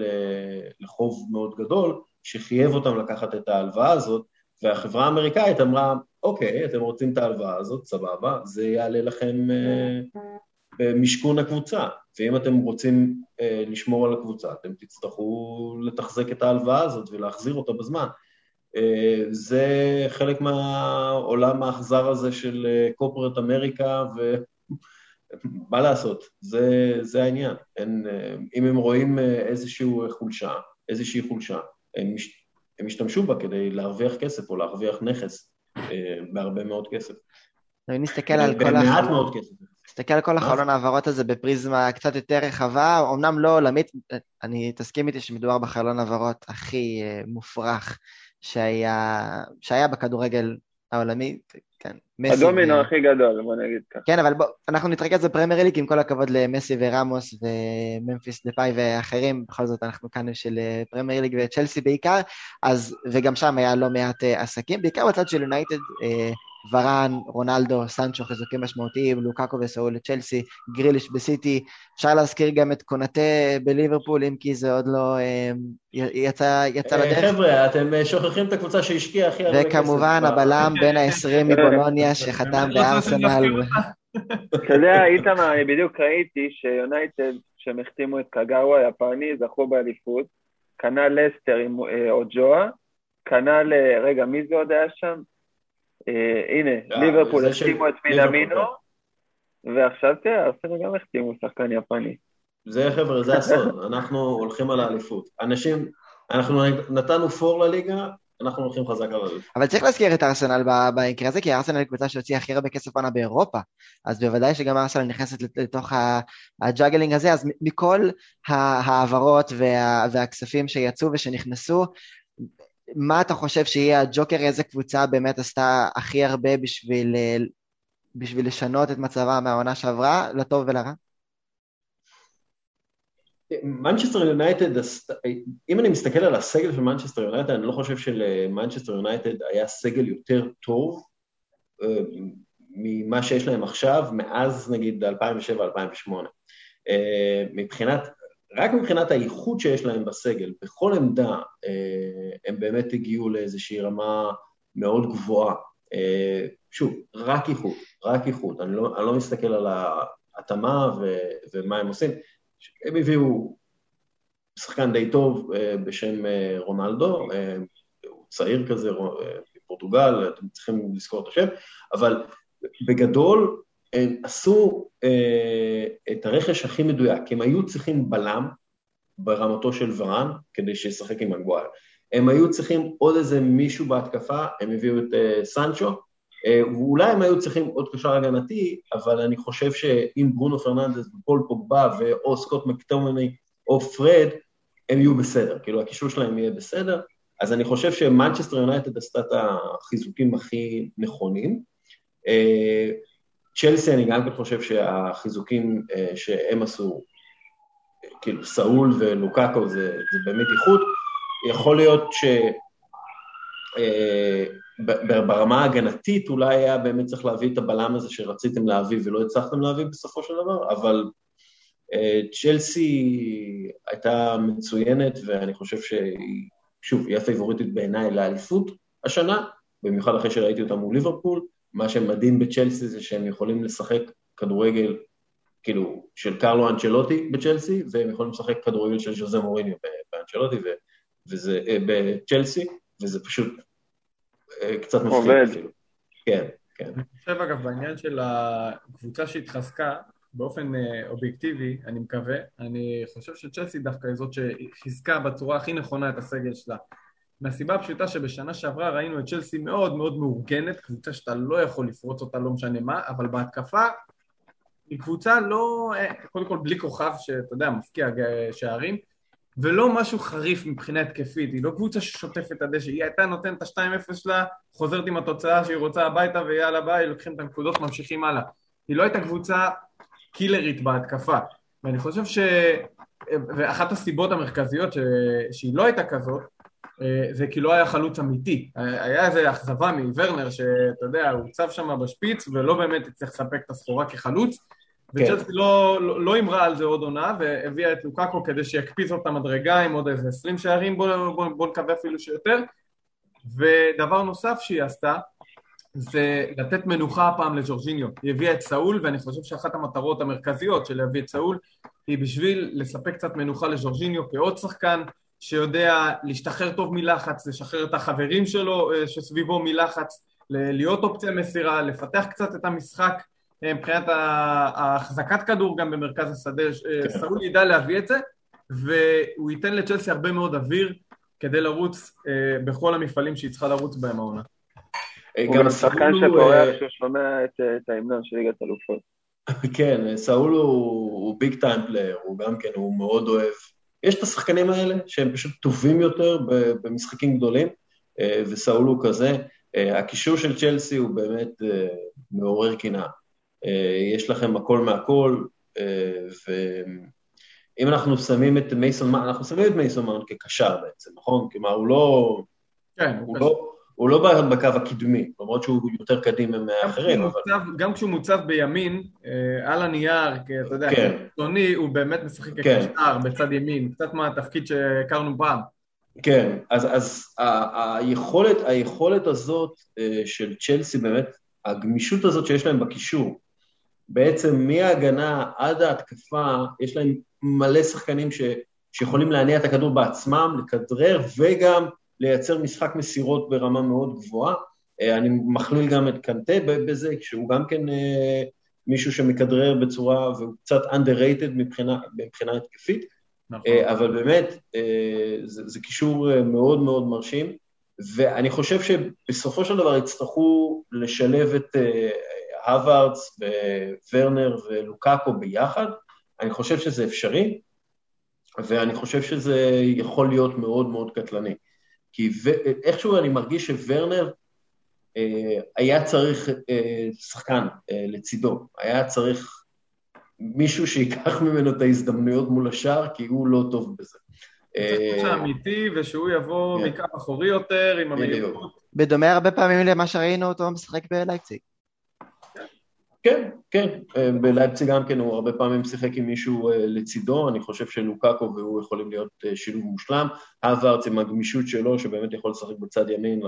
לחוב מאוד גדול, שחייב אותם לקחת את ההלוואה הזאת, והחברה האמריקאית אמרה, אוקיי, אתם רוצים את ההלוואה הזאת, סבבה, זה יעלה לכם אה, במשכון הקבוצה, ואם אתם רוצים אה, לשמור על הקבוצה, אתם תצטרכו לתחזק את ההלוואה הזאת ולהחזיר אותה בזמן. אה, זה חלק מהעולם האכזר הזה של קורפורט אמריקה, ו... מה לעשות, זה, זה העניין. אין, אה, אם הם רואים אה, איזושהי חולשה, איזושהי חולשה, הם, מש, הם ישתמשו בה כדי להרוויח כסף או להרוויח נכס אה, בהרבה מאוד כסף. אם נסתכל על כל במעט החלון, מאוד כסף. נסתכל על כל? החלון העברות הזה בפריזמה קצת יותר רחבה, אמנם לא עולמית, אתה תסכים איתי שמדובר בחלון העברות הכי אה, מופרך שהיה, שהיה בכדורגל העולמי, כן, מסי הדומינו ו- הכי גדול, בוא נגיד ככה. כן, אבל בוא, אנחנו נתרכז בפרמייר ליג עם כל הכבוד למסי וראמוס וממפיס דפאי ואחרים, בכל זאת אנחנו כאן של אה, פרמייר ליג וצ'לסי בעיקר, אז, וגם שם היה לא מעט אה, עסקים, בעיקר בצד של יונייטד, ורן, רונלדו, סנצ'ו, חיזוקים משמעותיים, לוקאקו וסאול לצ'לסי, גריליש בסיטי, אפשר להזכיר גם את קונטה בליברפול, אם כי זה עוד לא אה, י- יצא, יצא אה, לדרך. חבר'ה, אתם אה, שוכחים את הקבוצה שהשקיעה הכי הרבה כסף. וכמובן הבלם בין ה-20 מבולוניה שחתם לא בארסנל. אתה יודע, איתמר, אני בדיוק ראיתי שיונייטד, כשהם החתימו את קגאווה היפני, זכו באליפות, כנ"ל לסטר עם אה, אוג'ואה, כנ"ל, אה, רגע, מי זה עוד היה שם? אה, הנה, אה, ליברפול החתימו את ליברפול, מינמינו, ועכשיו תראה, ארסנל גם החתימו שחקן יפני. זה חבר'ה, זה הסוד, אנחנו הולכים על האליפות. אנשים, אנחנו נתנו פור לליגה, אנחנו הולכים חזק על האליפות. אבל צריך להזכיר את ארסנל במקרה הזה, כי ארסנל היא קבוצה שהוציאה הכי הרבה כסף עונה באירופה, אז בוודאי שגם ארסנל נכנסת לת- לתוך ה juggling הזה, אז מכל ההעברות וה- והכספים שיצאו ושנכנסו, מה אתה חושב שיהיה הג'וקר, איזה קבוצה באמת עשתה הכי הרבה בשביל, אה, בשביל לשנות את מצבה מהעונה שעברה, לטוב ולרע? מנצ'סטר יונייטד, אם אני מסתכל על הסגל של מנצ'סטר יונייטד, אני לא חושב שלמנצ'סטר יונייטד היה סגל יותר טוב אה, ממה שיש להם עכשיו, מאז נגיד 2007-2008. אה, מבחינת, רק מבחינת האיכות שיש להם בסגל, בכל עמדה אה, הם באמת הגיעו לאיזושהי רמה מאוד גבוהה. אה, שוב, רק איכות, רק איכות. אני לא, אני לא מסתכל על ההתאמה ו, ומה הם עושים. הם הביאו שחקן די טוב אה, בשם רונלדו, הוא צעיר כזה, מפורטוגל, אתם צריכים לזכור את השם, אבל בגדול הם עשו אה, את הרכש הכי מדויק, הם היו צריכים בלם, ברמתו של ורן כדי שישחק עם מגווייר. הם היו צריכים עוד איזה מישהו בהתקפה, הם הביאו את uh, סנצ'ו, uh, ואולי הם היו צריכים עוד קשר הגנתי, אבל אני חושב שאם ברונו פרננדס ופול פוגבה ואו סקוט מקטומני או פרד, הם יהיו בסדר, כאילו הקישור שלהם יהיה בסדר, אז אני חושב שמנצ'סטר יונייטד עשתה את החיזוקים הכי נכונים. Uh, צ'לסי, אני גם כן חושב שהחיזוקים uh, שהם עשו, כאילו סאול ולוקאקו זה, זה באמת איכות, יכול להיות ש... אה, ההגנתית אולי היה באמת צריך להביא את הבלם הזה שרציתם להביא ולא הצלחתם להביא בסופו של דבר, אבל אה, צ'לסי הייתה מצוינת ואני חושב שהיא, שוב, היא הפייבוריטית בעיניי לאליפות השנה, במיוחד אחרי שראיתי אותה מול ליברפול, מה שמדהים בצ'לסי זה שהם יכולים לשחק כדורגל כאילו של קרלו אנצ'לוטי בצ'לסי, והם יכולים לשחק כדורגל של ז'וזה מוריניו באנצ'לוטי, וזה, אה, בצ'לסי, וזה פשוט אה, קצת מפחיד אפילו. כן, כן. אני חושב אגב בעניין של הקבוצה שהתחזקה, באופן אה, אובייקטיבי, אני מקווה, אני חושב שצ'לסי דווקא היא זאת שחיזקה בצורה הכי נכונה את הסגל שלה. מהסיבה הפשוטה שבשנה שעברה ראינו את צ'לסי מאוד מאוד מאורגנת, קבוצה שאתה לא יכול לפרוץ אותה, לא משנה מה, אבל בהתקפה היא קבוצה לא, קודם כל בלי כוכב, שאתה יודע, מפקיע שערים, ולא משהו חריף מבחינה התקפית, היא לא קבוצה ששוטפת את הדשא, היא הייתה נותנת את ה-2-0 שלה, חוזרת עם התוצאה שהיא רוצה הביתה ויאללה ביי, לוקחים את הנקודות, ממשיכים הלאה. היא לא הייתה קבוצה קילרית בהתקפה, ואני חושב ש... ואחת הסיבות המרכזיות ש... שהיא לא הייתה כזאת, זה כי לא היה חלוץ אמיתי. היה איזו אכזבה מוורנר, שאתה יודע, הוא הוצב שם בשפיץ ולא באמת הצליח לספק את הסחורה כחלוץ, וצ'לסי כן. לא, לא, לא אמרה על זה עוד עונה, והביאה את לוקאקו כדי שיקפיץ אותה מדרגה עם עוד איזה 20 שערים, בואו בוא, בוא נקווה אפילו שיותר. ודבר נוסף שהיא עשתה, זה לתת מנוחה הפעם לג'ורג'יניו. היא הביאה את סאול, ואני חושב שאחת המטרות המרכזיות של להביא את סאול, היא בשביל לספק קצת מנוחה לג'ורג'יניו כעוד שחקן שיודע להשתחרר טוב מלחץ, לשחרר את החברים שלו אה, שסביבו מלחץ, להיות אופציה מסירה, לפתח קצת את המשחק מבחינת החזקת כדור גם במרכז השדה, כן. סאול ידע להביא את זה, והוא ייתן לצ'לסי הרבה מאוד אוויר כדי לרוץ אה, בכל המפעלים שהיא צריכה לרוץ בהם העונה. אה, גם שחקן שפורח שהוא שומע את ההמנון של ליגת אלופות. כן, סאול הוא big time player, הוא גם כן, הוא מאוד אוהב. יש את השחקנים האלה שהם פשוט טובים יותר במשחקים גדולים, אה, וסאול הוא כזה. הקישור של צ'לסי הוא באמת מעורר קנאה. אה, יש לכם הכל מהכל, אה, ואם אנחנו שמים את מייסון מאונט, אנחנו שמים את מייסון מאונט כקשר בעצם, נכון? כלומר, הוא לא... כן, הוא לא... הוא לא בקו הקדמי, למרות שהוא יותר קדימה מהאחרים, אבל... גם כשהוא מוצב בימין, אה, על הנייר, אתה יודע, כן. טוני, הוא באמת משחק כן. כקשר בצד ימין, קצת מהתפקיד שהכרנו פעם. כן, אז, אז היכולת, היכולת הזאת של צ'לסי, באמת, הגמישות הזאת שיש להם בקישור, בעצם מההגנה עד ההתקפה, יש להם מלא שחקנים ש, שיכולים להניע את הכדור בעצמם, לכדרר וגם לייצר משחק מסירות ברמה מאוד גבוהה. אה, אני מכליל גם את קנטה בזה, שהוא גם כן אה, מישהו שמכדרר בצורה, והוא קצת underrated מבחינה, מבחינה התקפית, נכון. אה, אבל באמת, זה, זה קישור מאוד מאוד מרשים, ואני חושב שבסופו של דבר יצטרכו לשלב את הווארדס וורנר ולוקאקו ביחד, אני חושב שזה אפשרי, ואני חושב שזה יכול להיות מאוד מאוד קטלני. כי איכשהו אני מרגיש שוורנר אה, היה צריך אה, שחקן אה, לצידו, היה צריך מישהו שייקח ממנו את ההזדמנויות מול השאר, כי הוא לא טוב בזה. זה אמיתי, ושהוא יבוא כן. מקו אחורי יותר, עם המהירות. בדומה הרבה פעמים למה שראינו אותו משחק בלייפציג. כן, כן, אה, בלייפציג גם כן הוא הרבה פעמים שיחק עם מישהו אה, לצידו, אני חושב שלוקאקו והוא יכולים להיות אה, שילוב מושלם. הווארץ עם הגמישות שלו, שבאמת יכול לשחק בצד ימין,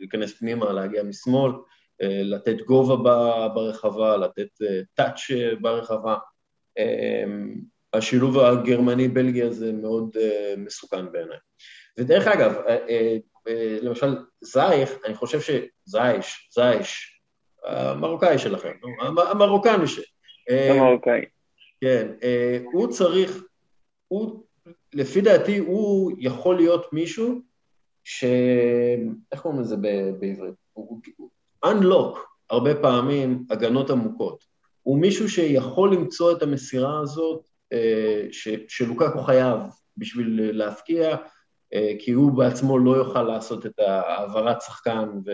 להיכנס פנימה, להגיע משמאל, לתת גובה ברחבה, לתת טאץ' ברחבה. השילוב הגרמני-בלגי הזה מאוד מסוכן בעיניי. ודרך אגב, למשל זייך, אני חושב שזייש, זייש, המרוקאי שלכם, המרוקני ש... המרוקאי. כן, אה, הוא צריך, הוא לפי דעתי הוא יכול להיות מישהו ש... איך קוראים לזה בעברית? הוא unlock הרבה פעמים הגנות עמוקות. הוא מישהו שיכול למצוא את המסירה הזאת אה, ש... שלוקקו חייב בשביל להפקיע, אה, כי הוא בעצמו לא יוכל לעשות את העברת שחקן ו...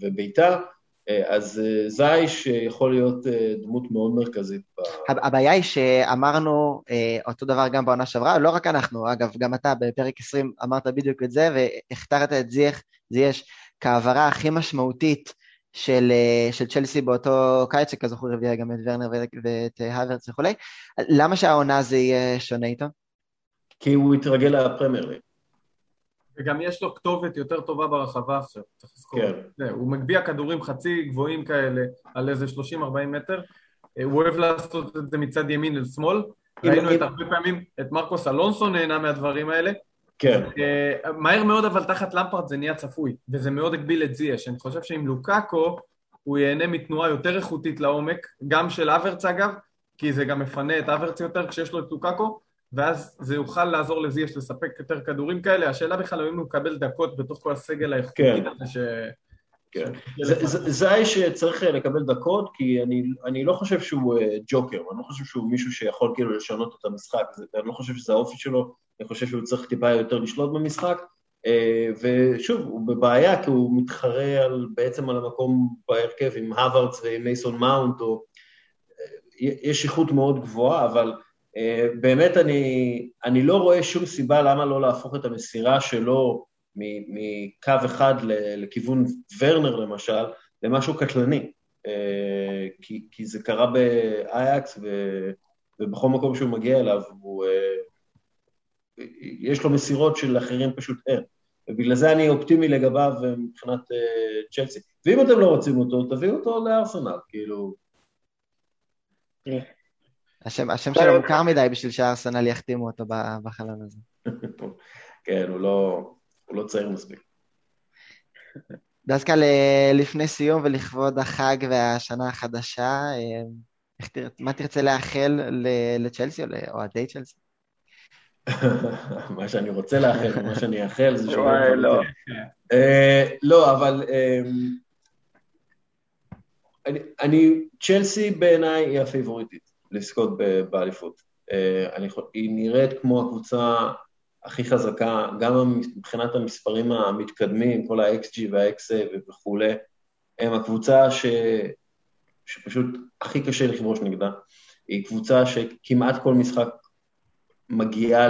ובעיטה. אה, אז אה, זייש יכול להיות אה, דמות מאוד מרכזית. הבעיה היא שאמרנו אותו דבר גם בעונה שעברה, לא רק אנחנו, אגב, גם אתה בפרק 20 אמרת בדיוק את זה, והכתרת את זייח, זייש כהעברה הכי משמעותית של, של צ'לסי באותו קיץ, שכזכור הביאה גם את ורנר ואת הוורץ וכולי. למה שהעונה זה יהיה שונה איתו? כי הוא התרגל לפרמייר ליג. וגם יש לו כתובת יותר טובה ברחבה עכשיו, צריך לזכור. כן. זה, הוא מגביה כדורים חצי גבוהים כאלה על איזה 30-40 מטר, אה, הוא אוהב לעשות את זה מצד ימין לשמאל. ראינו את הרבה פעמים, את מרקוס אלונסו נהנה מהדברים האלה. כן. אה, מהר מאוד אבל תחת למפרד זה נהיה צפוי, וזה מאוד הגביל את זייש. אני חושב שעם לוקאקו הוא ייהנה מתנועה יותר איכותית לעומק, גם של אברץ אגב, כי זה גם מפנה את אברץ יותר כשיש לו את לוקאקו, ואז זה יוכל לעזור לזיאש לספק יותר כדורים כאלה. השאלה בכלל אם הוא מקבל דקות בתוך כל הסגל האיכותי כן. הזה ש... כן. זה האיש שצריך לקבל דקות, כי אני, אני לא חושב שהוא אה, ג'וקר, אני לא חושב שהוא מישהו שיכול כאילו לשנות את המשחק, אני לא חושב שזה האופי שלו, אני חושב שהוא צריך טיפה יותר לשלוט במשחק, אה, ושוב, הוא בבעיה כי הוא מתחרה על, בעצם על המקום בהרכב עם הווארדס ועם מייסון מאונט, או... אה, יש איכות מאוד גבוהה, אבל אה, באמת אני, אני לא רואה שום סיבה למה לא להפוך את המסירה שלו מקו אחד לכיוון ורנר למשל, למשהו קטלני. אה, כי, כי זה קרה באייקס ובכל מקום שהוא מגיע אליו, הוא, אה, יש לו מסירות של אחרים פשוט אין. ובגלל זה אני אופטימי לגביו מבחינת צ'לסי. ואם אתם לא רוצים אותו, תביאו אותו לארסנל, כאילו... השם, השם שלו מוכר מדי בשביל שהארסנל יחתימו אותו בחלון הזה. כן, הוא לא, הוא לא צעיר מספיק. דווקא לפני סיום ולכבוד החג והשנה החדשה, אה. מה תרצה לאחל לצ'לסי או לאוהדי צ'לסי? מה שאני רוצה לאחל, מה שאני אאחל זה שהוא... לא. אה, לא, אבל אמ, אני, צ'לסי בעיניי היא הפייבוריטית. לזכות באליפות. אה, היא נראית כמו הקבוצה הכי חזקה, גם מבחינת המספרים המתקדמים, כל ה-XG וה-XA וכולי, הם הקבוצה ש... שפשוט הכי קשה לכבוש נגדה. היא קבוצה שכמעט כל משחק מגיעה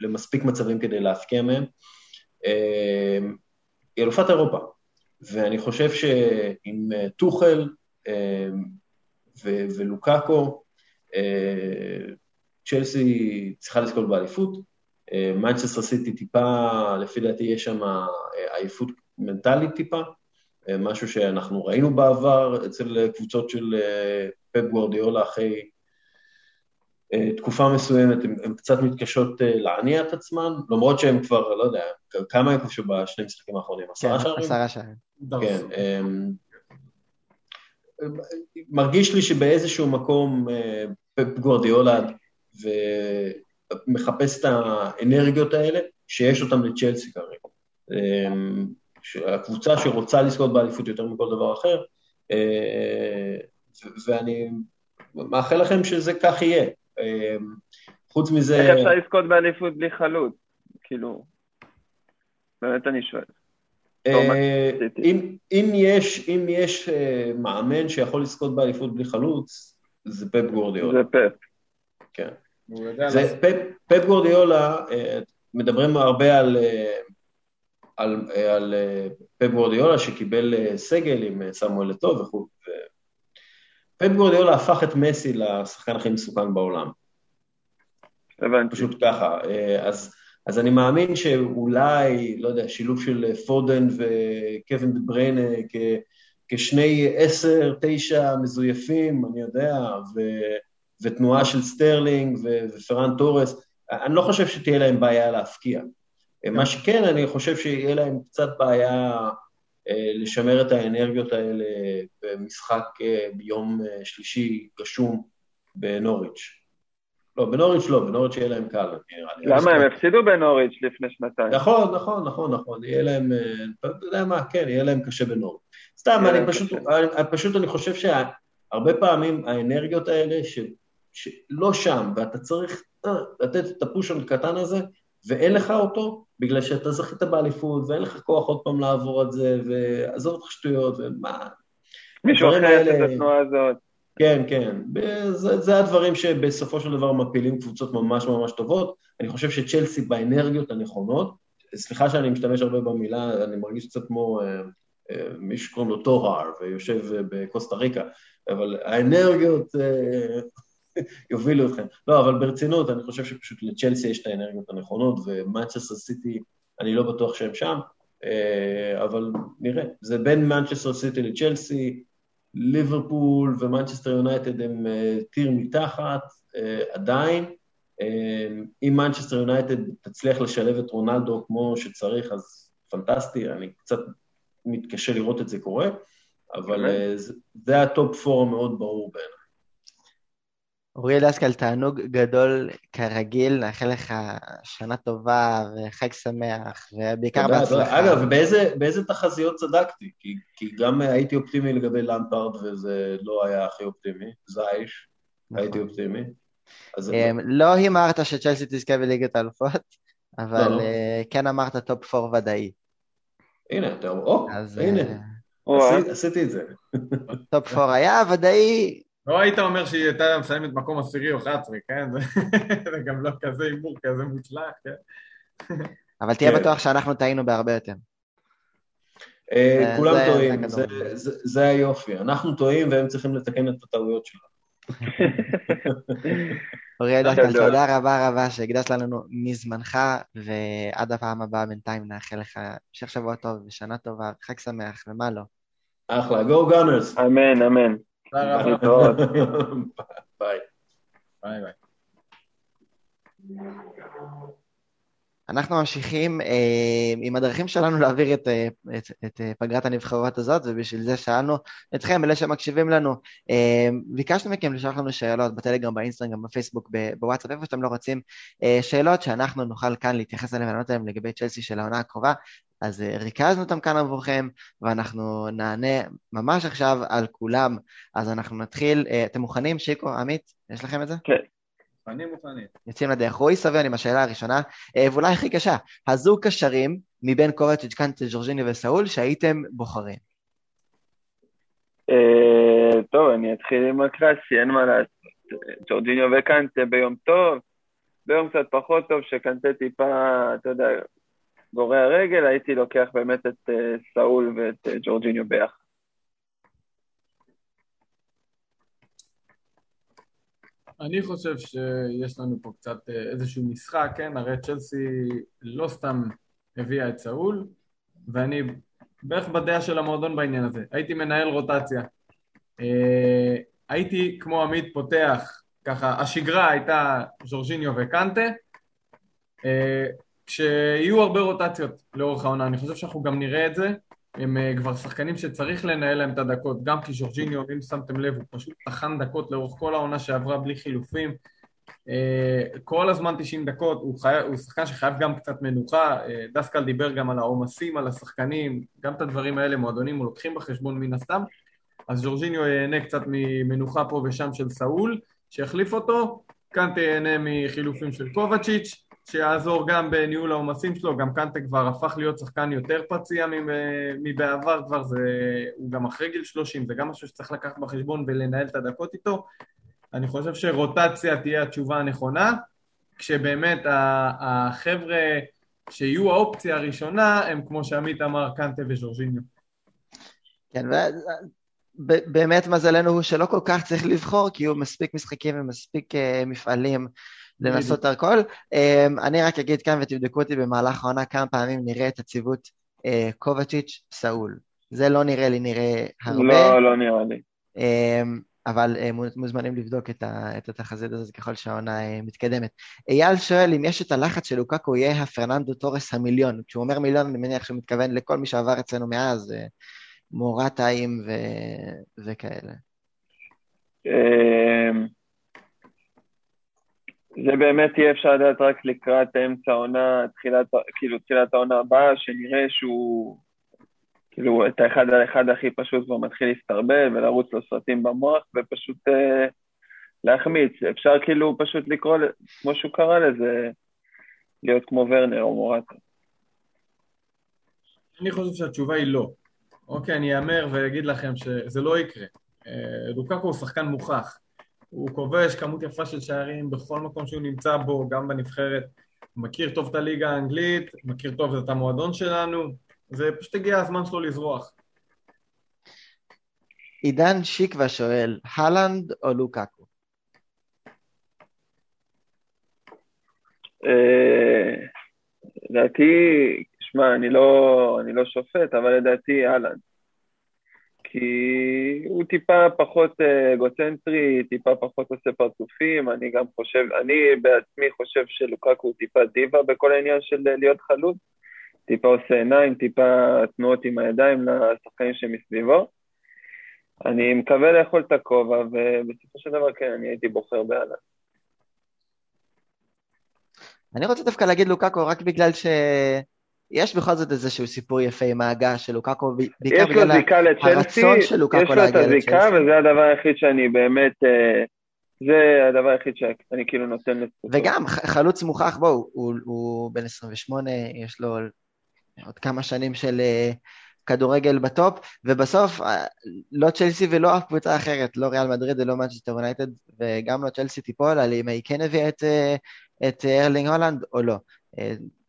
למספיק מצבים כדי להפקיע מהם. אה, היא אלופת אירופה, ואני חושב שעם טוחל אה, ולוקאקו, צ'לסי צריכה לזכות באליפות, מנצ'סטר סיטי טיפה, לפי דעתי יש שם אה, עייפות מנטלית טיפה, אה, משהו שאנחנו ראינו בעבר אצל קבוצות של אה, פפ גוורדיאולה אחרי תקופה מסוימת, הן קצת מתקשות להניע את עצמן, למרות שהן כבר, לא יודע, כמה הם כבשו בשני משחקים האחרונים? עשרה כן, שערים? עשרה שערים. כן. מרגיש לי שבאיזשהו מקום פפ גוורדיאולה ומחפש את האנרגיות האלה שיש אותן לצ'לסי כרגע. אמ, הקבוצה שרוצה לזכות באליפות יותר מכל דבר אחר, אה, ואני מאחל לכם שזה כך יהיה. אמ, חוץ מזה... איך אפשר לזכות באליפות בלי חלוץ? כאילו, באמת אני שואל. אה, אם, יש אה, מאמן שיכול לזכות באליפות בלי חלוץ, זה פפ גורדיאולה. זה פפ. כן. זה פפ, פפ גורדיאולה, אה, מדברים הרבה על, אה, על, אה, על פפ גורדיאולה שקיבל סגל עם סמואל לטוב וכו'. פפ גורדיאולה הפך את מסי לשחקן הכי מסוכן בעולם. הבנתי. פשוט ככה. אז, אז אני מאמין שאולי, לא יודע, שילוב של פודן וקווין בריינה כשני עשר, תשע מזויפים, אני יודע, ו, ותנועה של סטרלינג ו, ופרן תורס, אני לא חושב שתהיה להם בעיה להבקיע. מה שכן, אני חושב שיהיה להם קצת בעיה אה, לשמר את האנרגיות האלה במשחק אה, ביום אה, שלישי גשום בנוריץ'. לא, בנוריץ' לא, בנוריץ' יהיה להם קל, נראה לי. למה הם הפסידו בנוריץ' לפני שנתיים? נכון, נכון, נכון, נכון, יהיה להם, אתה יודע מה, כן, יהיה להם קשה בנוריץ'. סתם, אני להם פשוט, קשה. אני, פשוט אני חושב שהרבה פעמים האנרגיות האלה, ש, שלא שם, ואתה צריך אה, לתת את הפוש הקטן הזה, ואין לך אותו, בגלל שאתה זכית באליפות, ואין לך כוח עוד פעם לעבור את זה, ועזוב אותך שטויות, ומה... מישהו אחר יעשה את התנועה הזאת. כן, כן. זה, זה הדברים שבסופו של דבר מפילים קבוצות ממש ממש טובות. אני חושב שצ'לסי באנרגיות הנכונות, סליחה שאני משתמש הרבה במילה, אני מרגיש קצת כמו אה, מישהו שקוראים לו טוהר ויושב אה, בקוסטה ריקה, אבל האנרגיות אה, יובילו אתכם. לא, אבל ברצינות, אני חושב שפשוט לצ'לסי יש את האנרגיות הנכונות, ומנצ'סטר סיטי, אני לא בטוח שהם שם, אה, אבל נראה. זה בין מנצ'סטר סיטי לצ'לסי, ליברפול ומנצ'סטר יונייטד הם אה, tier מתחת אה, עדיין. אה, אם מנצ'סטר יונייטד תצליח לשלב את רונלדו כמו שצריך, אז פנטסטי, אני קצת מתקשה לראות את זה קורה, אבל אה, זה- זה ה top four המאוד ברור בעיניי. אוריאל דסקל, תענוג גדול כרגיל, נאחל לך שנה טובה וחג שמח, ובעיקר תודה, תודה. בהצלחה. אגב, באיזה, באיזה תחזיות צדקתי? כי, כי גם אה, הייתי אופטימי לגבי למפרד וזה לא היה הכי אופטימי, זייש, נכון. הייתי אופטימי. אז אמ, לא הימרת שצ'לסי תזכה בליגת האלופות, אבל לא. אה, כן אמרת top four ודאי. הנה, אתה אומר, או, אז הנה, אה, עשיתי את זה. top four היה ודאי, לא היית אומר שהיא הייתה מסיימת מקום עשירי או 11, כן? זה- גם לא כזה הימור כזה מוצלח, כן? אבל תהיה כן. בטוח שאנחנו טעינו בהרבה יותר. אה, זה- כולם טועים, זה זה- זה- זה היופי. אנחנו טועים והם צריכים לתקן את הטעויות שלנו. אוריאל גדול. דסקל, תודה רבה רבה שהקדשת לנו מזמנך, ועד הפעם הבאה בינתיים נאחל לך המשך שבוע טוב ושנה טובה, חג שמח ומה לא. אחלה, go gunners. אמן, אמן. תודה רבה. ביי. ביי ביי. אנחנו ממשיכים אה, עם הדרכים שלנו להעביר את, אה, את, את אה, פגרת הנבחרות הזאת, ובשביל זה שאלנו אתכם, אלה שמקשיבים לנו, אה, ביקשנו מכם לשלוח לנו שאלות בטלגרם, באינסטגרם, בפייסבוק, בוואטסאפ, איפה שאתם לא רוצים, אה, שאלות שאנחנו נוכל כאן להתייחס אליהן ולענות עליהן לגבי צ'לסי של העונה הקרובה, אז אה, ריכזנו אותם כאן עבורכם, ואנחנו נענה ממש עכשיו על כולם. אז אנחנו נתחיל, אה, אתם מוכנים, שיקו, עמית? יש לכם את זה? מוכנים מוכנים. יוצאים לדרך. רועי סביון עם השאלה הראשונה, אה, ואולי הכי קשה, הזוג קשרים מבין קורצ'יץ', קנטה, ג'ורג'יני וסאול שהייתם בוחרים. אה, טוב, אני אתחיל עם הקלאסי, אין מה לעשות. ג'ורג'יניו וקנטה ביום טוב, ביום קצת פחות טוב, שקנטה טיפה, אתה יודע, גורע רגל, הייתי לוקח באמת את אה, סאול ואת ג'ורג'יניו ביחד. אני חושב שיש לנו פה קצת אה, איזשהו משחק, כן? הרי צ'לסי לא סתם הביאה את סאול, ואני בערך בדעה של המועדון בעניין הזה. הייתי מנהל רוטציה. אה, הייתי כמו עמית פותח, ככה, השגרה הייתה ז'ורג'יניו וקנטה, אה, כשיהיו הרבה רוטציות לאורך העונה, אני חושב שאנחנו גם נראה את זה. הם אה, כבר שחקנים שצריך לנהל להם את הדקות, גם כי ז'ורג'יניו, אם שמתם לב, הוא פשוט טחן דקות לאורך כל העונה שעברה בלי חילופים. אה, כל הזמן 90 דקות, הוא, חי... הוא שחקן שחייב גם קצת מנוחה, אה, דסקל דיבר גם על העומסים, על השחקנים, גם את הדברים האלה מועדונים הוא לוקחים בחשבון מן הסתם, אז ג'ורג'יניו ייהנה קצת ממנוחה פה ושם של סאול, שיחליף אותו, קנטה ייהנה מחילופים של קובצ'יץ', שיעזור גם בניהול העומסים שלו, גם קנטה כבר הפך להיות שחקן יותר פציע מבעבר כבר, זה, הוא גם אחרי גיל 30, זה גם משהו שצריך לקחת בחשבון ולנהל את הדקות איתו. אני חושב שרוטציה תהיה התשובה הנכונה, כשבאמת החבר'ה שיהיו האופציה הראשונה הם כמו שעמית אמר, קנטה וז'ורג'יניו. כן, ובאמת מזלנו הוא שלא כל כך צריך לבחור, כי הוא מספיק משחקים ומספיק uh, מפעלים לנסות הכל. Um, אני רק אגיד כאן ותבדקו אותי במהלך העונה כמה פעמים נראה את הציוות uh, קובצ'יץ' סאול. זה לא נראה לי נראה הרבה. לא, לא נראה לי. Um, אבל uh, מוזמנים לבדוק את, התחזית הזאת ככל שהעונה uh, מתקדמת. אייל שואל אם יש את הלחץ של לוקקו יהיה הפרננדו תורס המיליון. כשהוא אומר מיליון, אני מניח שהוא מתכוון לכל מי שעבר אצלנו מאז, מורטאים ו... וכאלה. זה באמת יהיה אפשר לדעת רק לקראת אמצע העונה, תחילת, כאילו תחילת העונה הבאה, שנראה שהוא, כאילו, את האחד על אחד הכי פשוט כבר מתחיל להסתרבל ולרוץ לו סרטים במוח, ופשוט אה, להחמיץ. אפשר כאילו פשוט לקרוא, כמו שהוא קרא לזה, להיות כמו ורנר או מורטה. אני חושב שהתשובה היא לא. אוקיי, אני אאמר ואגיד לכם שזה לא יקרה. אה, לוקקו הוא שחקן מוכח. הוא כובש כמות יפה של שערים בכל מקום שהוא נמצא בו, גם בנבחרת. הוא מכיר טוב את הליגה האנגלית, מכיר טוב את המועדון שלנו, זה פשוט הגיע הזמן שלו לזרוח. עידן שיקווה שואל, הלנד או לוקקו? אה, לדעתי, שמע, אני לא, אני לא שופט, אבל לדעתי אהלן. כי הוא טיפה פחות אה, אגוצנטרי, טיפה פחות עושה פרצופים, אני גם חושב, אני בעצמי חושב שלוקקו הוא טיפה דיבה בכל העניין של להיות חלוץ, טיפה עושה עיניים, טיפה תנועות עם הידיים לשחקנים שמסביבו. אני מקווה לאכול את הכובע, ובסופו של דבר כן, אני הייתי בוחר באללה. אני רוצה דווקא להגיד לוקקו רק בגלל ש... יש בכל זאת איזשהו סיפור יפה עם ההגה של לוקקו, בעיקר בגלל הרצון של לוקקו להגיע לצ'לסי. יש לו זיקה וזה הדבר היחיד שאני באמת, אה, זה הדבר היחיד שאני כאילו נותן לזכותו. וגם חלוץ מוכח, בואו, הוא, הוא בן 28, יש לו עוד כמה שנים של אה, כדורגל ב top, ובסוף אה, לא צ'לסי ולא אף קבוצה אחרת, לא ריאל מדריד ולא מנצ'סטר יונייטד, וגם לא צ'לסי תיפול על אם היא כן הביאה את, את ארלינג הולנד או לא.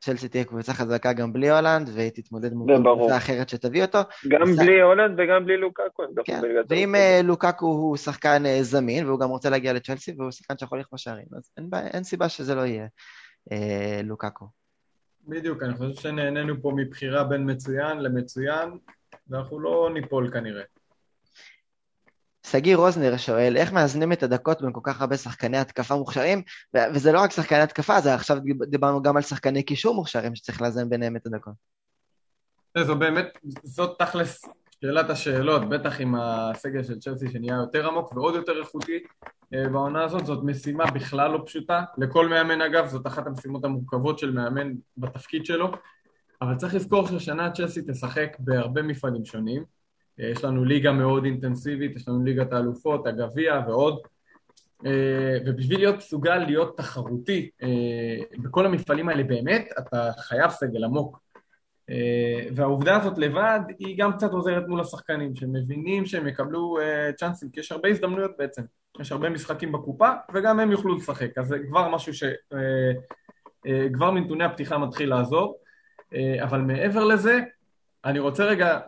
צ'לסי תהיה קבוצה חזקה גם בלי הולנד, והיא תתמודד מול קבוצה אחרת שתביא אותו. גם ס... בלי הולנד וגם בלי לוקקו. כן, ואם uh, לוקקו הוא שחקן uh, זמין, והוא גם רוצה להגיע לצ'לסי, והוא שחקן שיכול לכבוש שערים, אז אין, אין סיבה שזה לא יהיה uh, לוקקו. בדיוק, אני חושב שנהנינו פה מבחירה בין מצוין למצוין, ואנחנו לא ניפול כנראה. שגיא רוזנר שואל, איך מאזנים את הדקות בין כל כך הרבה שחקני התקפה מוכשרים? וזה לא רק שחקני התקפה, זה עכשיו דיברנו גם על שחקני קישור מוכשרים שצריך לאזן ביניהם את הדקות. זו באמת, זאת תכלס שאלת השאלות, בטח עם הסגל של צ'לסי שנהיה יותר עמוק ועוד יותר איכותי אה, בעונה הזאת, זאת משימה בכלל לא פשוטה. לכל מאמן אגב, זאת אחת המשימות המורכבות של מאמן בתפקיד שלו, אבל צריך לזכור שהשנה צ'לסי תשחק בהרבה מפעלים שונים. אה, יש לנו ליגה מאוד אינטנסיבית, יש לנו ליגת האלופות, הגביע ועוד. אה, ובשביל להיות מסוגל להיות תחרותי אה, בכל המפעלים האלה באמת, אתה חייב סגל עמוק. והעובדה הזאת לבד היא גם קצת עוזרת מול השחקנים, שמבינים שהם יקבלו צ'אנסים, כי יש הרבה הזדמנויות בעצם. יש הרבה משחקים בקופה, וגם הם יוכלו לשחק. אז זה כבר משהו ש... כבר מנתוני הפתיחה מתחיל לעזור. אבל מעבר לזה, אני רוצה רגע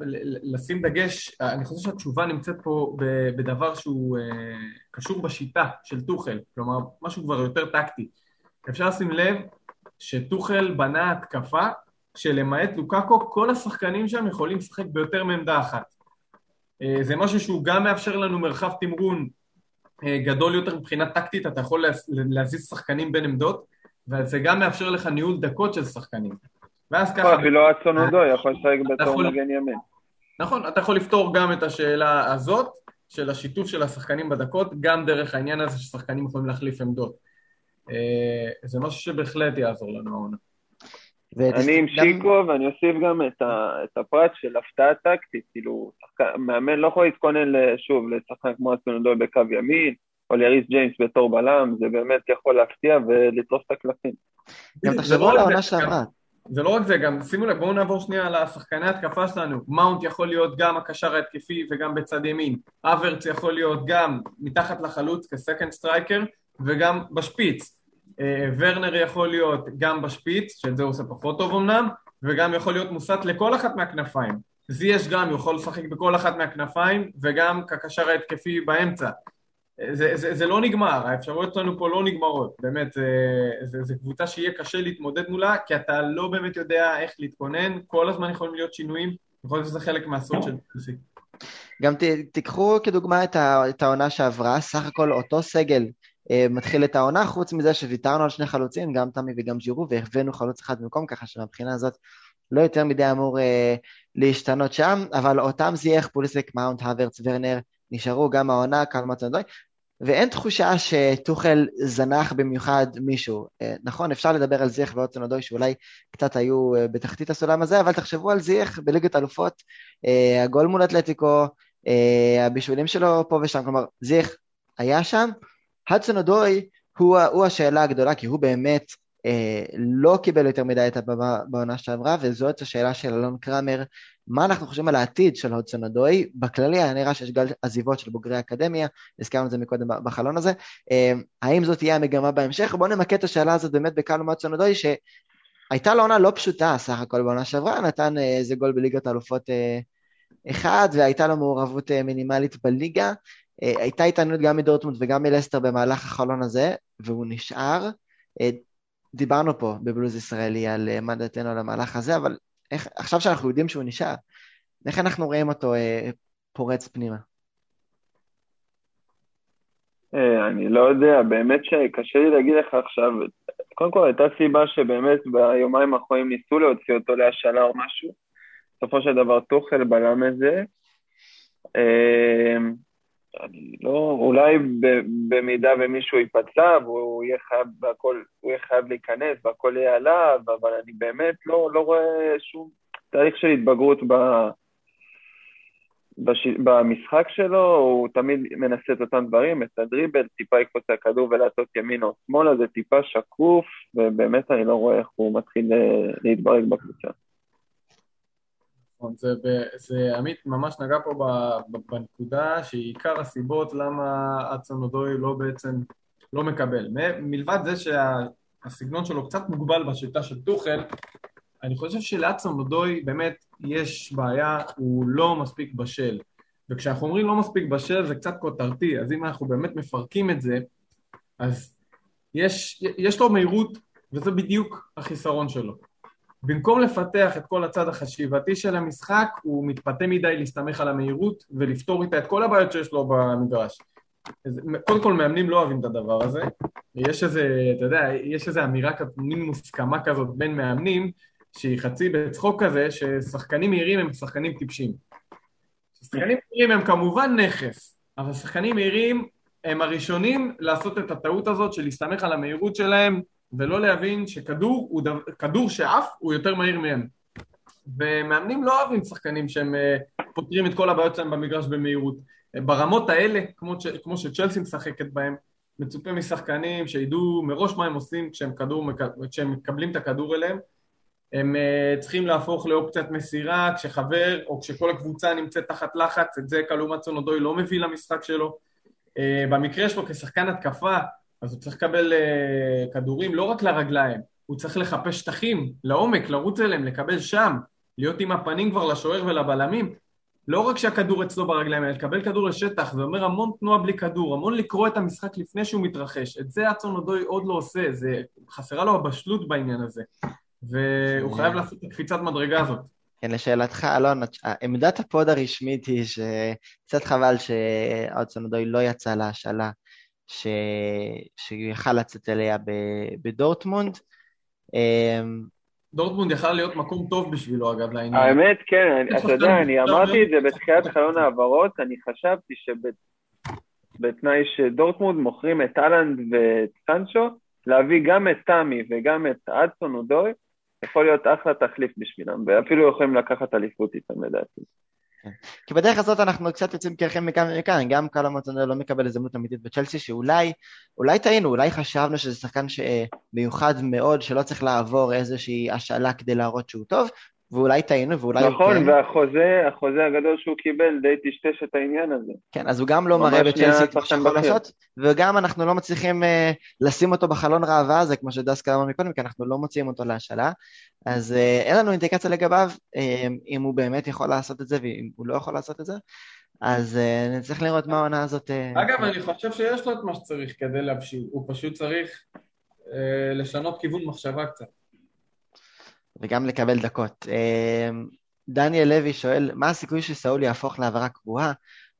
לשים דגש, אני חושב שהתשובה נמצאת פה בדבר שהוא אה, קשור בשיטה של טוחל, כלומר, משהו כבר יותר טקטי. אפשר לשים לב שטוחל בנה התקפה שלמעט לוקאקו, כל השחקנים שם יכולים לשחק ביותר מעמדה אחת. אה, זה משהו שהוא גם מאפשר לנו מרחב תמרון אה, גדול יותר מבחינה טקטית, אתה יכול להזיז שחקנים בין עמדות, וזה גם מאפשר לך ניהול דקות של שחקנים. ואז ככה... אפילו אצון עודו יכול לשחק בתור מגן ימין. נכון, אתה יכול לפתור גם את השאלה הזאת, של השיתוף של השחקנים בדקות, גם דרך העניין הזה ששחקנים יכולים להחליף עמדות. אה, זה משהו שבהחלט יעזור לנו העונה. אני עם שיקו, ואני אוסיף גם את הפרט של הפתעה טקטית, כאילו, מאמן לא יכול להתכונן, שוב, לשחקן כמו אצונדו בקו ימין, או ליריס ג'יימס בתור בלם, זה באמת יכול להפתיע ולטרוף את הקלפים. גם תחשבו על העונה שעברה. זה לא רק זה, גם שימו לב, בואו נעבור שנייה על השחקני התקפה שלנו. מאונט יכול להיות גם הקשר ההתקפי וגם בצד ימין. האברץ יכול להיות גם מתחת לחלוץ כ second striker וגם בשפיץ. אה, ורנר יכול להיות גם בשפיץ, שאת זה הוא עושה פחות טוב אמנם, וגם יכול להיות מוסט לכל אחת מהכנפיים. זייש גם יכול לשחק בכל אחת מהכנפיים וגם כקשר ההתקפי באמצע. זה, זה, זה לא נגמר, האפשרויות שלנו פה לא נגמרות, באמת, זה, זה קבוצה שיהיה קשה להתמודד מולה, כי אתה לא באמת יודע איך להתכונן, כל הזמן יכולים להיות שינויים, יכול להיות שזה חלק מהסוד של פלסי. גם ת, תיקחו כדוגמה את, ה, את העונה שעברה, סך הכל אותו סגל אה, מתחיל את העונה, חוץ מזה שוויתרנו על שני חלוצים, גם תמי וגם ג'ירו, והבאנו חלוץ אחד במקום, ככה שמבחינה הזאת לא יותר מדי אמור אה, להשתנות שם, אבל אותם זייח פוליסק, מאונט, הוורץ, ורנר, נשארו גם העונה, קל מצנדוי, ואין תחושה שטוחל זנח במיוחד מישהו. אה, נכון, אפשר לדבר על זיך ועוד צונדוי שאולי קצת היו אה, בתחתית הסולם הזה, אבל תחשבו על זיך בליגת אלופות, אה, הגול מול אתלטיקו, הבישולים שלו פה ושם, כלומר, זיך היה שם. הדסון אודוי הוא, הוא השאלה הגדולה, כי הוא באמת אה, לא קיבל יותר מדי את הבמה בעונה שעברה, וזאת השאלה של אלון קרמר, מה אנחנו חושבים על העתיד של הודסון אדוי? בכללי היה נראה שיש גל עזיבות של בוגרי אקדמיה, הזכרנו את זה מקודם בחלון הזה, אה, האם זאת תהיה המגמה בהמשך? בואו נמקד את השאלה הזאת באמת בקלום הודסון אדוי, שהייתה לו עונה לא פשוטה סך הכל בעונה שעברה, נתן אה, איזה גול בליגת האלופות אה, אחד, והייתה לו מעורבות אה, מינימלית בליגה. הייתה התעניינות גם מדורטמונד וגם מלסטר במהלך החלון הזה, והוא נשאר. דיברנו פה בבלוז ישראלי על מה דעתנו על המהלך הזה, אבל איך, עכשיו שאנחנו יודעים שהוא נשאר, איך אנחנו רואים אותו אה, פורץ פנימה? אה, אני לא יודע, באמת שקשה לי להגיד לך עכשיו, קודם כל הייתה סיבה שבאמת ביומיים האחרונים ניסו להוציא אותו להשאלה או משהו, בסופו של דבר טוחל בלם את זה. אני לא, אולי במידה ומישהו ייפצע והוא יהיה חייב והכל, הוא יהיה חייב להיכנס והכל יהיה עליו, אבל אני באמת לא, לא רואה שום תהליך של התבגרות ב, בש, במשחק שלו, הוא תמיד מנסה את אותם דברים, את הדריבל, טיפה יקפוץ על הכדור ולעשות ימין או שמאלה, זה טיפה שקוף, ובאמת אני לא רואה איך הוא מתחיל אה, להתברג בקבוצה. נכון, זה, זה עמית ממש נגע פה בנקודה שעיקר הסיבות למה אצון אודוי לא בעצם, לא מקבל. מלבד זה שהסגנון שלו קצת מוגבל בשיטה של טוחל, אני חושב שלאצון אודוי באמת יש בעיה, הוא לא מספיק בשל. וכשאנחנו אומרים לא מספיק בשל זה קצת כותרתי, אז אם אנחנו באמת מפרקים את זה, אז יש, יש לו מהירות וזה בדיוק החיסרון שלו. במקום לפתח את כל הצד החשיבתי של המשחק, הוא מתפתה מדי להסתמך על המהירות ולפתור איתה את כל הבעיות שיש לו במגרש. קודם כל מאמנים לא אוהבים את הדבר הזה, יש איזה, אתה יודע, יש איזה אמירה, מין מוסכמה כזאת בין מאמנים, שהיא חצי בצחוק כזה, ששחקנים מהירים הם שחקנים טיפשים. שחקנים מהירים הם כמובן נכס, אבל שחקנים מהירים הם הראשונים לעשות את הטעות הזאת של להסתמך על המהירות שלהם ולא להבין שכדור הוא דבר, כדור שעף הוא יותר מהיר מהם. ומאמנים לא אוהבים שחקנים שהם uh, פותרים את כל הבעיות שלהם במגרש במהירות. ברמות האלה, כמו, כמו שצ'לסי משחקת בהם, מצופה משחקנים שידעו מראש מה הם עושים כשהם, כדור, כשהם מקבלים את הכדור אליהם. הם uh, צריכים להפוך לאופציית מסירה כשחבר או כשכל הקבוצה נמצאת תחת לחץ, את זה קלומת סונודוי לא מביא למשחק שלו. במקרה שלו כשחקן התקפה, אז הוא צריך לקבל uh, כדורים לא רק לרגליים, הוא צריך לחפש שטחים, לעומק, לרוץ אליהם, לקבל שם, להיות עם הפנים כבר לשוער ולבלמים. לא רק שהכדור אצלו ברגליים, אלא לקבל כדור לשטח, זה אומר המון תנועה בלי כדור, המון לקרוא את המשחק לפני שהוא מתרחש. את זה אצון עודוי עוד לא עושה, זה, חסרה לו הבשלות בעניין הזה. והוא חייב לעשות את הקפיצת מדרגה הזאת. כן, לשאלתך, אלון, עמדת ה pod הרשמית היא שקצת חבל שהדסון אודוי לא יצא להשאלה ש... שהוא יכל לצאת אליה בדורטמונד. אמ, דורטמונד יכל להיות מקום טוב בשבילו, אגב, לעניין. האמת, כן, אתה יודע, אני אמרתי את זה בתחילת חלון העברות, אני חשבתי שבתנאי שדורטמונד מוכרים את הולאנד ואת סנצ'ו, להביא גם את תמי וגם את הדסון אודוי, יכול להיות אחלה תחליף בשבילם, ואפילו יכולים לקחת אליפות איתם לדעתי. כן. כי בדרך הזאת אנחנו קצת יוצאים קרחים מכאן ומכאן, גם קאלה מוטנר לא מקבל הזדמנות אמיתית בצ'לסי, שאולי, אולי טעינו, אולי חשבנו שזה שחקן מיוחד מאוד, שלא צריך לעבור איזושהי השאלה כדי להראות שהוא טוב, ואולי טעינו, ואולי נכון, כן. והחוזה, החוזה הגדול שהוא קיבל די טשטש את העניין הזה. כן, אז הוא גם לא מראה בצ'לסי את מה שיכול לעשות, וגם אנחנו לא מצליחים uh, לשים אותו בחלון ראווה הזה, כמו שדסקה אמר מקודם, כי אנחנו לא מוציאים אותו להשאלה. אז uh, אין לנו אינדיקציה לגביו, uh, אם הוא באמת יכול לעשות את זה, ואם הוא לא יכול לעשות את זה. אז uh, נצטרך לראות מה העונה הזאת... Uh, אגב, אני חושב שיש לו את מה שצריך כדי להבשיל, הוא פשוט צריך uh, לשנות כיוון מחשבה קצת. וגם לקבל דקות. אמ, דניאל לוי שואל, מה הסיכוי שסאול יהפוך להעברה קבועה,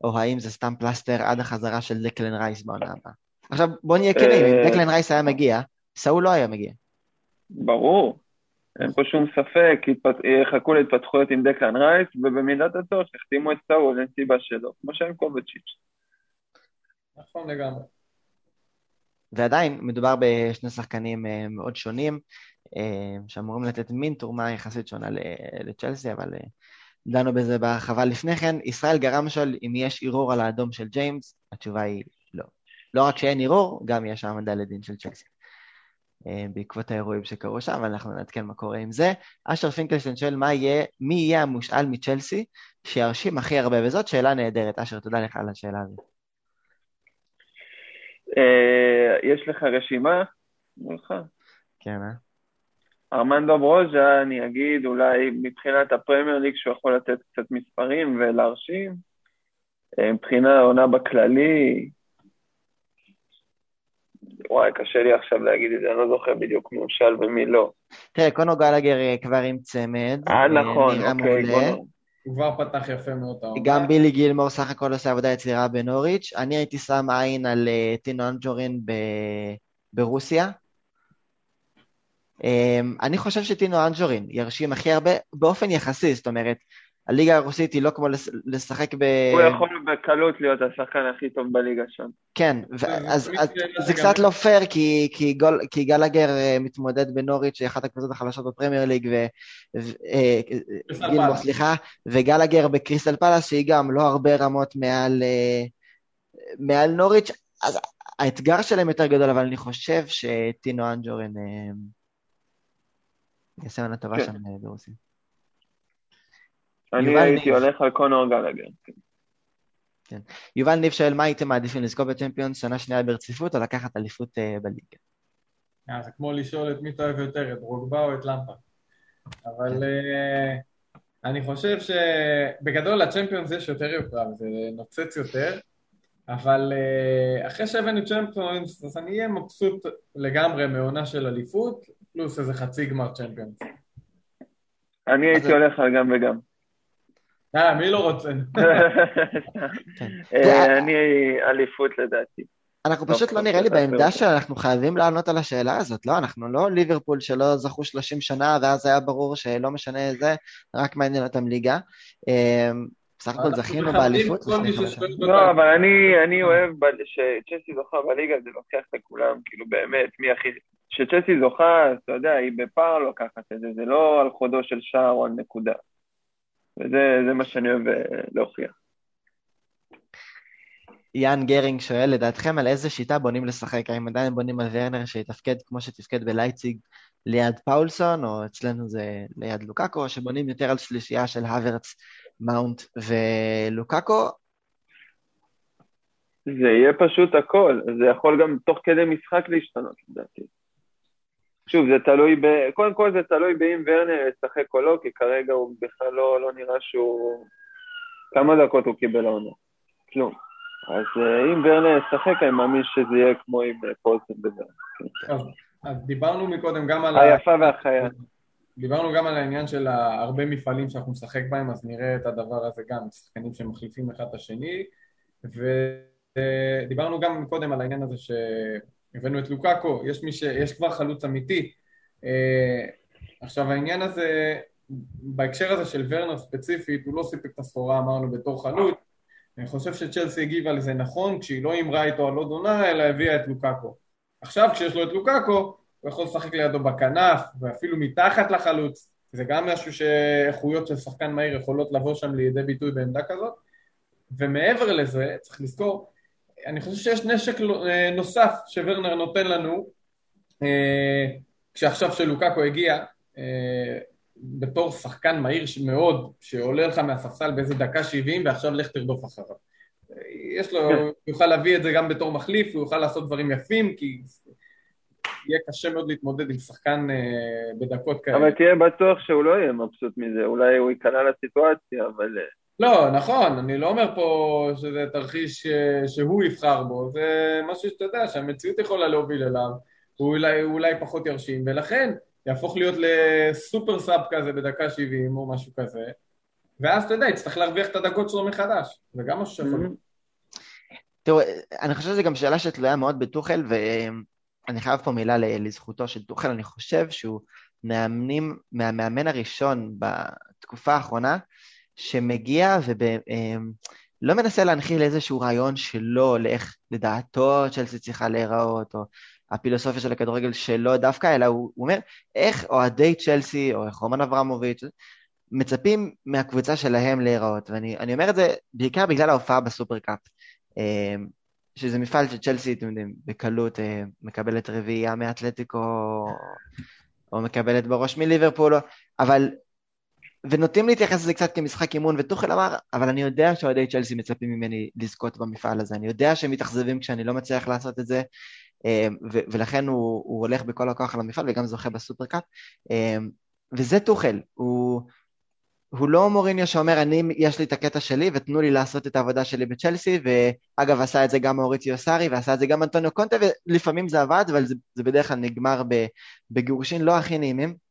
או האם זה סתם פלסטר עד החזרה של דקלן רייס בעונה הבאה? עכשיו, בוא נהיה כנים, אם אה, דקלן רייס היה מגיע, סאול לא היה מגיע. ברור, אין פה שום ספק, יחכו להתפתחויות עם דקלן רייס, ובמידת הצורך יחתימו את סאול, אין סיבה שלא, כמו עם קובצ'יץ'. נכון לגמרי. ועדיין מדובר בשני שחקנים אה, מאוד שונים, שאמורים לתת מין תרומה יחסית שונה לצ'לסי, אבל אה, דנו בזה בהרחבה לפני כן. ישראל גרם שואל אם יש ערעור על האדום של ג'יימס, התשובה היא לא. לא רק שאין ערעור, גם יש העמדה לדין של צ'לסי. בעקבות האירועים שקרו שם, אנחנו נעדכן מה קורה עם זה. אשר פינקלשטיין שואל מה יהיה, מי יהיה המושאל מצ'לסי שירשים הכי הרבה, וזאת שאלה נהדרת. אשר, תודה לך על השאלה הזאת. אה, יש לך רשימה מולך? כן, אה? ארמנדו ברוז'ה, אני אגיד, אולי מבחינת הפרמייר ליג שהוא יכול לתת קצת מספרים ולהרשים. אה, מבחינה העונה בכללי, וואי, קשה לי עכשיו להגיד את זה, אני לא זוכר בדיוק ממשל ומי לא. תראה, קונו גלגר אה, כבר עם צמד. אה, נכון, אוקיי, קונו. הוא כבר פתח יפה מאוד העונה. גם בילי גילמור סך הכל עושה עבודה יצירה בנוריץ'. אני הייתי שם עין על uh, טינו אנג'ורין. ברוסיה. אמ, אני חושב שטינו אנג'ורין ירשים הכי הרבה באופן יחסי, זאת אומרת, הליגה הרוסית היא לא כמו לשחק ב... הוא יכול בקלות להיות השחקן הכי טוב בליגה שם. כן, אז זה קצת לא פייר, כי גלגר אה, מתמודד בנוריץ', שהיא אחת הקבוצות החלשות בפרמייר ליג, אה, סליחה, וגלגר בקריסטל פלאס, שהיא גם לא הרבה רמות מעל אה, נוריץ', אז האתגר שלהם יותר גדול, אבל אני חושב שטינו אנג'ורן יעשה מנה טובה כן. שם ברוסיה. אני הייתי הולך על קונור גלגר. כן. כן. יובל ניב שואל, מה הייתם מעדיפים לזכות בצ'מפיונס שנה שנייה ברציפות או לקחת אליפות uh, בליגה? אה, זה כמו לשאול את מי אתה אוהב יותר, את רוגבה או את למפה. אבל uh, אני חושב שבגדול לצ'מפיונס יש יותר יוקרה, וזה נוצץ יותר, אבל uh, אחרי שהבאנו צ'מפיונס, אז אני אהיה מבסוט לגמרי מעונה של אליפות, פלוס איזה חצי גמר צ'מפיונס. אני הייתי הולך על גם וגם. אה, מי לא רוצה? כן. אה, אני אליפות לדעתי. אנחנו פשוט לא נראה לי בעמדה שאנחנו חייבים לענות על השאלה הזאת, לא? אנחנו לא ליברפול שלא זכו 30 שנה ואז היה ברור שלא משנה זה, רק מעניין אותם ליגה. אמ, בסך הכל זכינו באליפות. לא, אבל אני אוהב שצ'סי זוכה בליגה, זה לוקח לכולם, כאילו באמת, מי הכי... כשצ'סי זוכה, אתה יודע, היא בפער לוקחת את זה, זה לא על חודו של שער או על נקודה. וזה מה שאני אוהב אה, להוכיח. יאן גרינג שואל, לדעתכם על איזה שיטה בונים לשחק? האם עדיין בונים על ורנר שיתפקד כמו שתפקד בלייציג ליד פאולסון, או אצלנו זה ליד לוקאקו, או שבונים יותר על שלישייה של הוורץ, מאונט ולוקאקו? זה יהיה פשוט הכל, זה יכול גם תוך כדי משחק להשתנות לדעתי. שוב, זה תלוי ב... קודם כל זה תלוי באם ורנר ישחק או לא, כי כרגע הוא בכלל לא, לא נראה שהוא... כמה דקות הוא קיבל העונה? כלום. אז אה, אם ורנר ישחק, אני מאמין שזה יהיה כמו עם אה, פולסון ורנר. אז דיברנו מקודם גם על... היפה והחיה. דיברנו גם על העניין של הרבה מפעלים שאנחנו נשחק בהם, אז נראה את הדבר הזה גם, שחקנים שמחליפים אחד את השני, ודיברנו גם קודם על העניין הזה ש... הבאנו את לוקאקו, יש, ש... יש כבר חלוץ אמיתי. Uh, עכשיו העניין הזה, בהקשר הזה של ורנר ספציפית, הוא לא סיפק את הסחורה, אמרנו, בתור חלוץ. אני חושב שצ'לסי הגיבה לזה נכון, כשהיא לא אימרה איתו על עוד עונה, אלא הביאה את לוקאקו. עכשיו, כשיש לו את לוקאקו, הוא יכול לשחק לידו בכנף, ואפילו מתחת לחלוץ. זה גם משהו שאיכויות של שחקן מהיר יכולות לבוא שם לידי ביטוי בעמדה כזאת. ומעבר לזה, צריך לזכור, אני חושב שיש נשק אה, נוסף שוורנר נותן לנו, אה, כשעכשיו שלוקקו הגיע, אה, בתור שחקן מהיר מאוד, שעולה לך מהספסל באיזה דקה שבעים ועכשיו לך תרדוף אחריו. יש לו, כן. הוא יוכל להביא את זה גם בתור מחליף, הוא יוכל לעשות דברים יפים, כי יהיה קשה מאוד להתמודד עם שחקן בדקות כאלה. אבל תהיה בטוח שהוא לא יהיה מבסוט מזה, אולי הוא ייקלע לסיטואציה, אבל... לא, נכון, אני לא אומר פה שזה תרחיש אה, שהוא יבחר בו, זה משהו שאתה יודע שהמציאות יכולה להוביל אליו, הוא אולי, אולי פחות ירשים, ולכן יהפוך להיות לסופר סאב כזה בדקה 70 או משהו כזה, ואז אתה יודע, יצטרך להרוויח את הדקות שלו מחדש, זה גם משהו שיכול mm-hmm. תראו, אני חושב שזו גם שאלה שתלויה מאוד בטוחל, ואני חייב פה מילה לזכותו של טוחל, אני חושב שהוא מאמנים, מהמאמן הראשון בתקופה האחרונה, שמגיע לא מנסה להנחיל איזשהו רעיון שלו לאיך לדעתו צ'לסי צריכה להיראות, או הפילוסופיה של הכדורגל שלו דווקא, אלא הוא, הוא אומר איך אוהדי צ'לסי, או איך רומן אברמוביץ', מצפים מהקבוצה שלהם להיראות. ואני אומר את זה בעיקר בגלל ההופעה בסופרקאפ. אמ, שזה מפעל שצ'לסי, אתם יודעים, בקלות אה, מקבלת רביעייה מאתלטיקו, או מקבלת בראש מליברפול, אבל... ונוטים להתייחס לזה קצת כמשחק אימון, וטוחל אמר, אבל אני יודע שאוהדי צ'לסי מצפים ממני לזכות במפעל הזה, אני יודע שהם מתאכזבים כשאני לא מצליח לעשות את זה, אה, ולכן הוא, הוא הולך בכל הכוח על המפעל וגם זוכה בסופרקאפ, אה, וזה טוחל, הוא... הוא לא מוריניו שאומר, אני, יש לי את הקטע שלי ותנו לי לעשות את העבודה שלי בצ'לסי, ואגב, עשה את זה גם מאוריציו סארי ועשה את זה גם אנטוניו קונטה, ולפעמים זה עבד, אבל זה, זה בדרך כלל נגמר בגירושין לא הכי נעימים.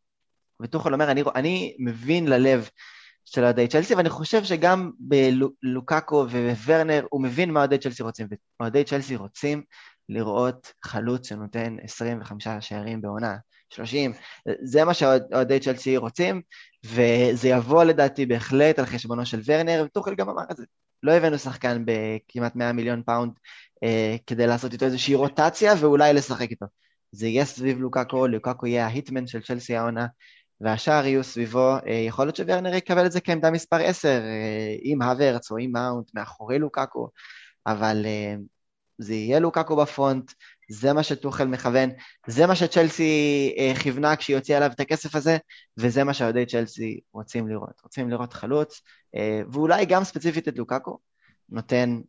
וטוחל אומר, אני, אני מבין ללב של אוהדי צ'לסי, ואני חושב שגם בלוקאקו וורנר, הוא מבין מה אוהדי צ'לסי רוצים, ואוהדי צ'לסי רוצים לראות חלוץ שנותן 25 שערים בעונה, 30, זה מה שאוהדי צ'לסי רוצים, וזה יבוא לדעתי בהחלט על חשבונו של ורנר, וטוחל גם אמר את זה. לא הבאנו שחקן בכמעט 100 מיליון פאונד אה, כדי לעשות איתו איזושהי רוטציה ואולי לשחק איתו. זה יהיה סביב לוקאקו, לוקאקו יהיה ה hitman של צ'לסי העונה, והשאר יהיו סביבו, אה, יכול להיות שוורנר יקבל את זה כעמדה מספר 10, אה, עם הוורץ או עם מאונט, מאחורי לוקאקו, אבל אה, זה יהיה לוקאקו בפרונט, זה מה שטוחל מכוון, זה מה שצ'לסי כיוונה כשהיא הוציאה עליו את הכסף הזה, וזה מה שאוהדי צ'לסי רוצים לראות. רוצים לראות חלוץ, ואולי גם ספציפית את לוקאקו, נותן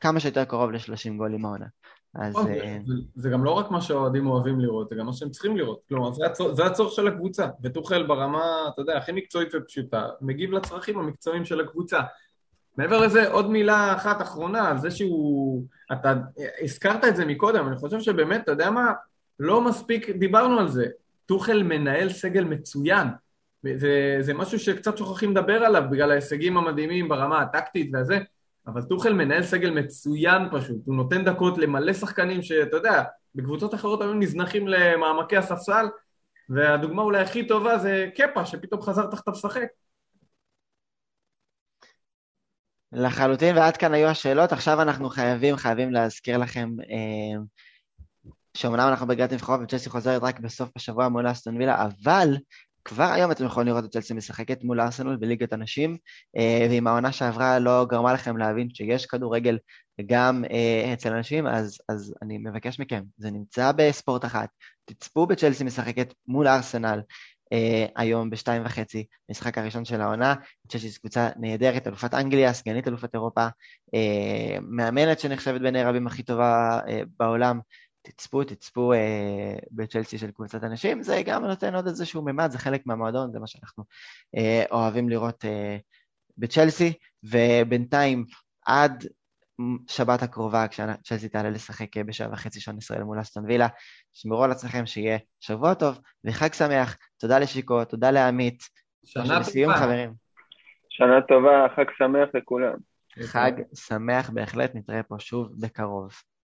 כמה שיותר קרוב ל-30 גולים העונה. אז... אה, זה, גם לא רק מה שהאוהדים אוהבים לראות, זה גם מה שהם צריכים לראות. כלומר, זה, הצור, זה הצורך של הקבוצה, וטוחל ברמה, אתה יודע, הכי מקצועית ופשוטה, מגיב לצרכים המקצועיים של הקבוצה. מעבר לזה, עוד מילה אחת אחרונה, על זה שהוא... אתה הזכרת את זה מקודם, אני חושב שבאמת, אתה יודע מה? לא מספיק, דיברנו על זה. טוחל מנהל סגל מצוין. זה, זה משהו שקצת שוכחים לדבר עליו בגלל ההישגים המדהימים ברמה הטקטית והזה, אבל טוחל מנהל סגל מצוין פשוט. הוא נותן דקות למלא שחקנים שאתה יודע, בקבוצות אחרות היו נזנחים למעמקי הספסל, והדוגמה אולי הכי טובה זה קפה, שפתאום חזר תחתיו לשחק. לחלוטין, ועד כאן היו השאלות. עכשיו אנחנו חייבים, חייבים להזכיר לכם אה, שאומנם אנחנו בגלל נבחרות וצ'לסי חוזרת רק בסוף השבוע מול אסטון וילה, אבל כבר היום אתם יכולים לראות את צ'לסי משחקת מול ארסנל בליגת הנשים, אה, ואם העונה שעברה לא גרמה לכם להבין שיש כדורגל גם אה, אצל אנשים, אז, אז אני מבקש מכם, זה נמצא בספורט אחת, תצפו בצ'לסי משחקת מול ארסנל, אה, היום בשתיים וחצי, משחק הראשון של העונה. אני חושב שזו קבוצה נהדרת, אלופת אנגליה, סגנית אלופת אירופה, מאמנת שנחשבת בעיני רבים הכי טובה בעולם. תצפו, תצפו אה, בצ'לסי של קבוצת אנשים, זה גם נותן עוד איזשהו ממד, זה חלק מהמועדון, זה מה שאנחנו אה, אוהבים לראות אה, בצ'לסי, ובינתיים עד שבת הקרובה, כשצ'לסי תעלה לשחק בשעה וחצי שעון ישראל מול אסטון וילה. שמרו על עצמכם, שיהיה שבוע טוב וחג שמח. תודה לשיקו, תודה לעמית. שנה טובה. לסיום, חברים. שנה טובה, חג שמח לכולם. חג שמח בהחלט, נתראה פה שוב בקרוב.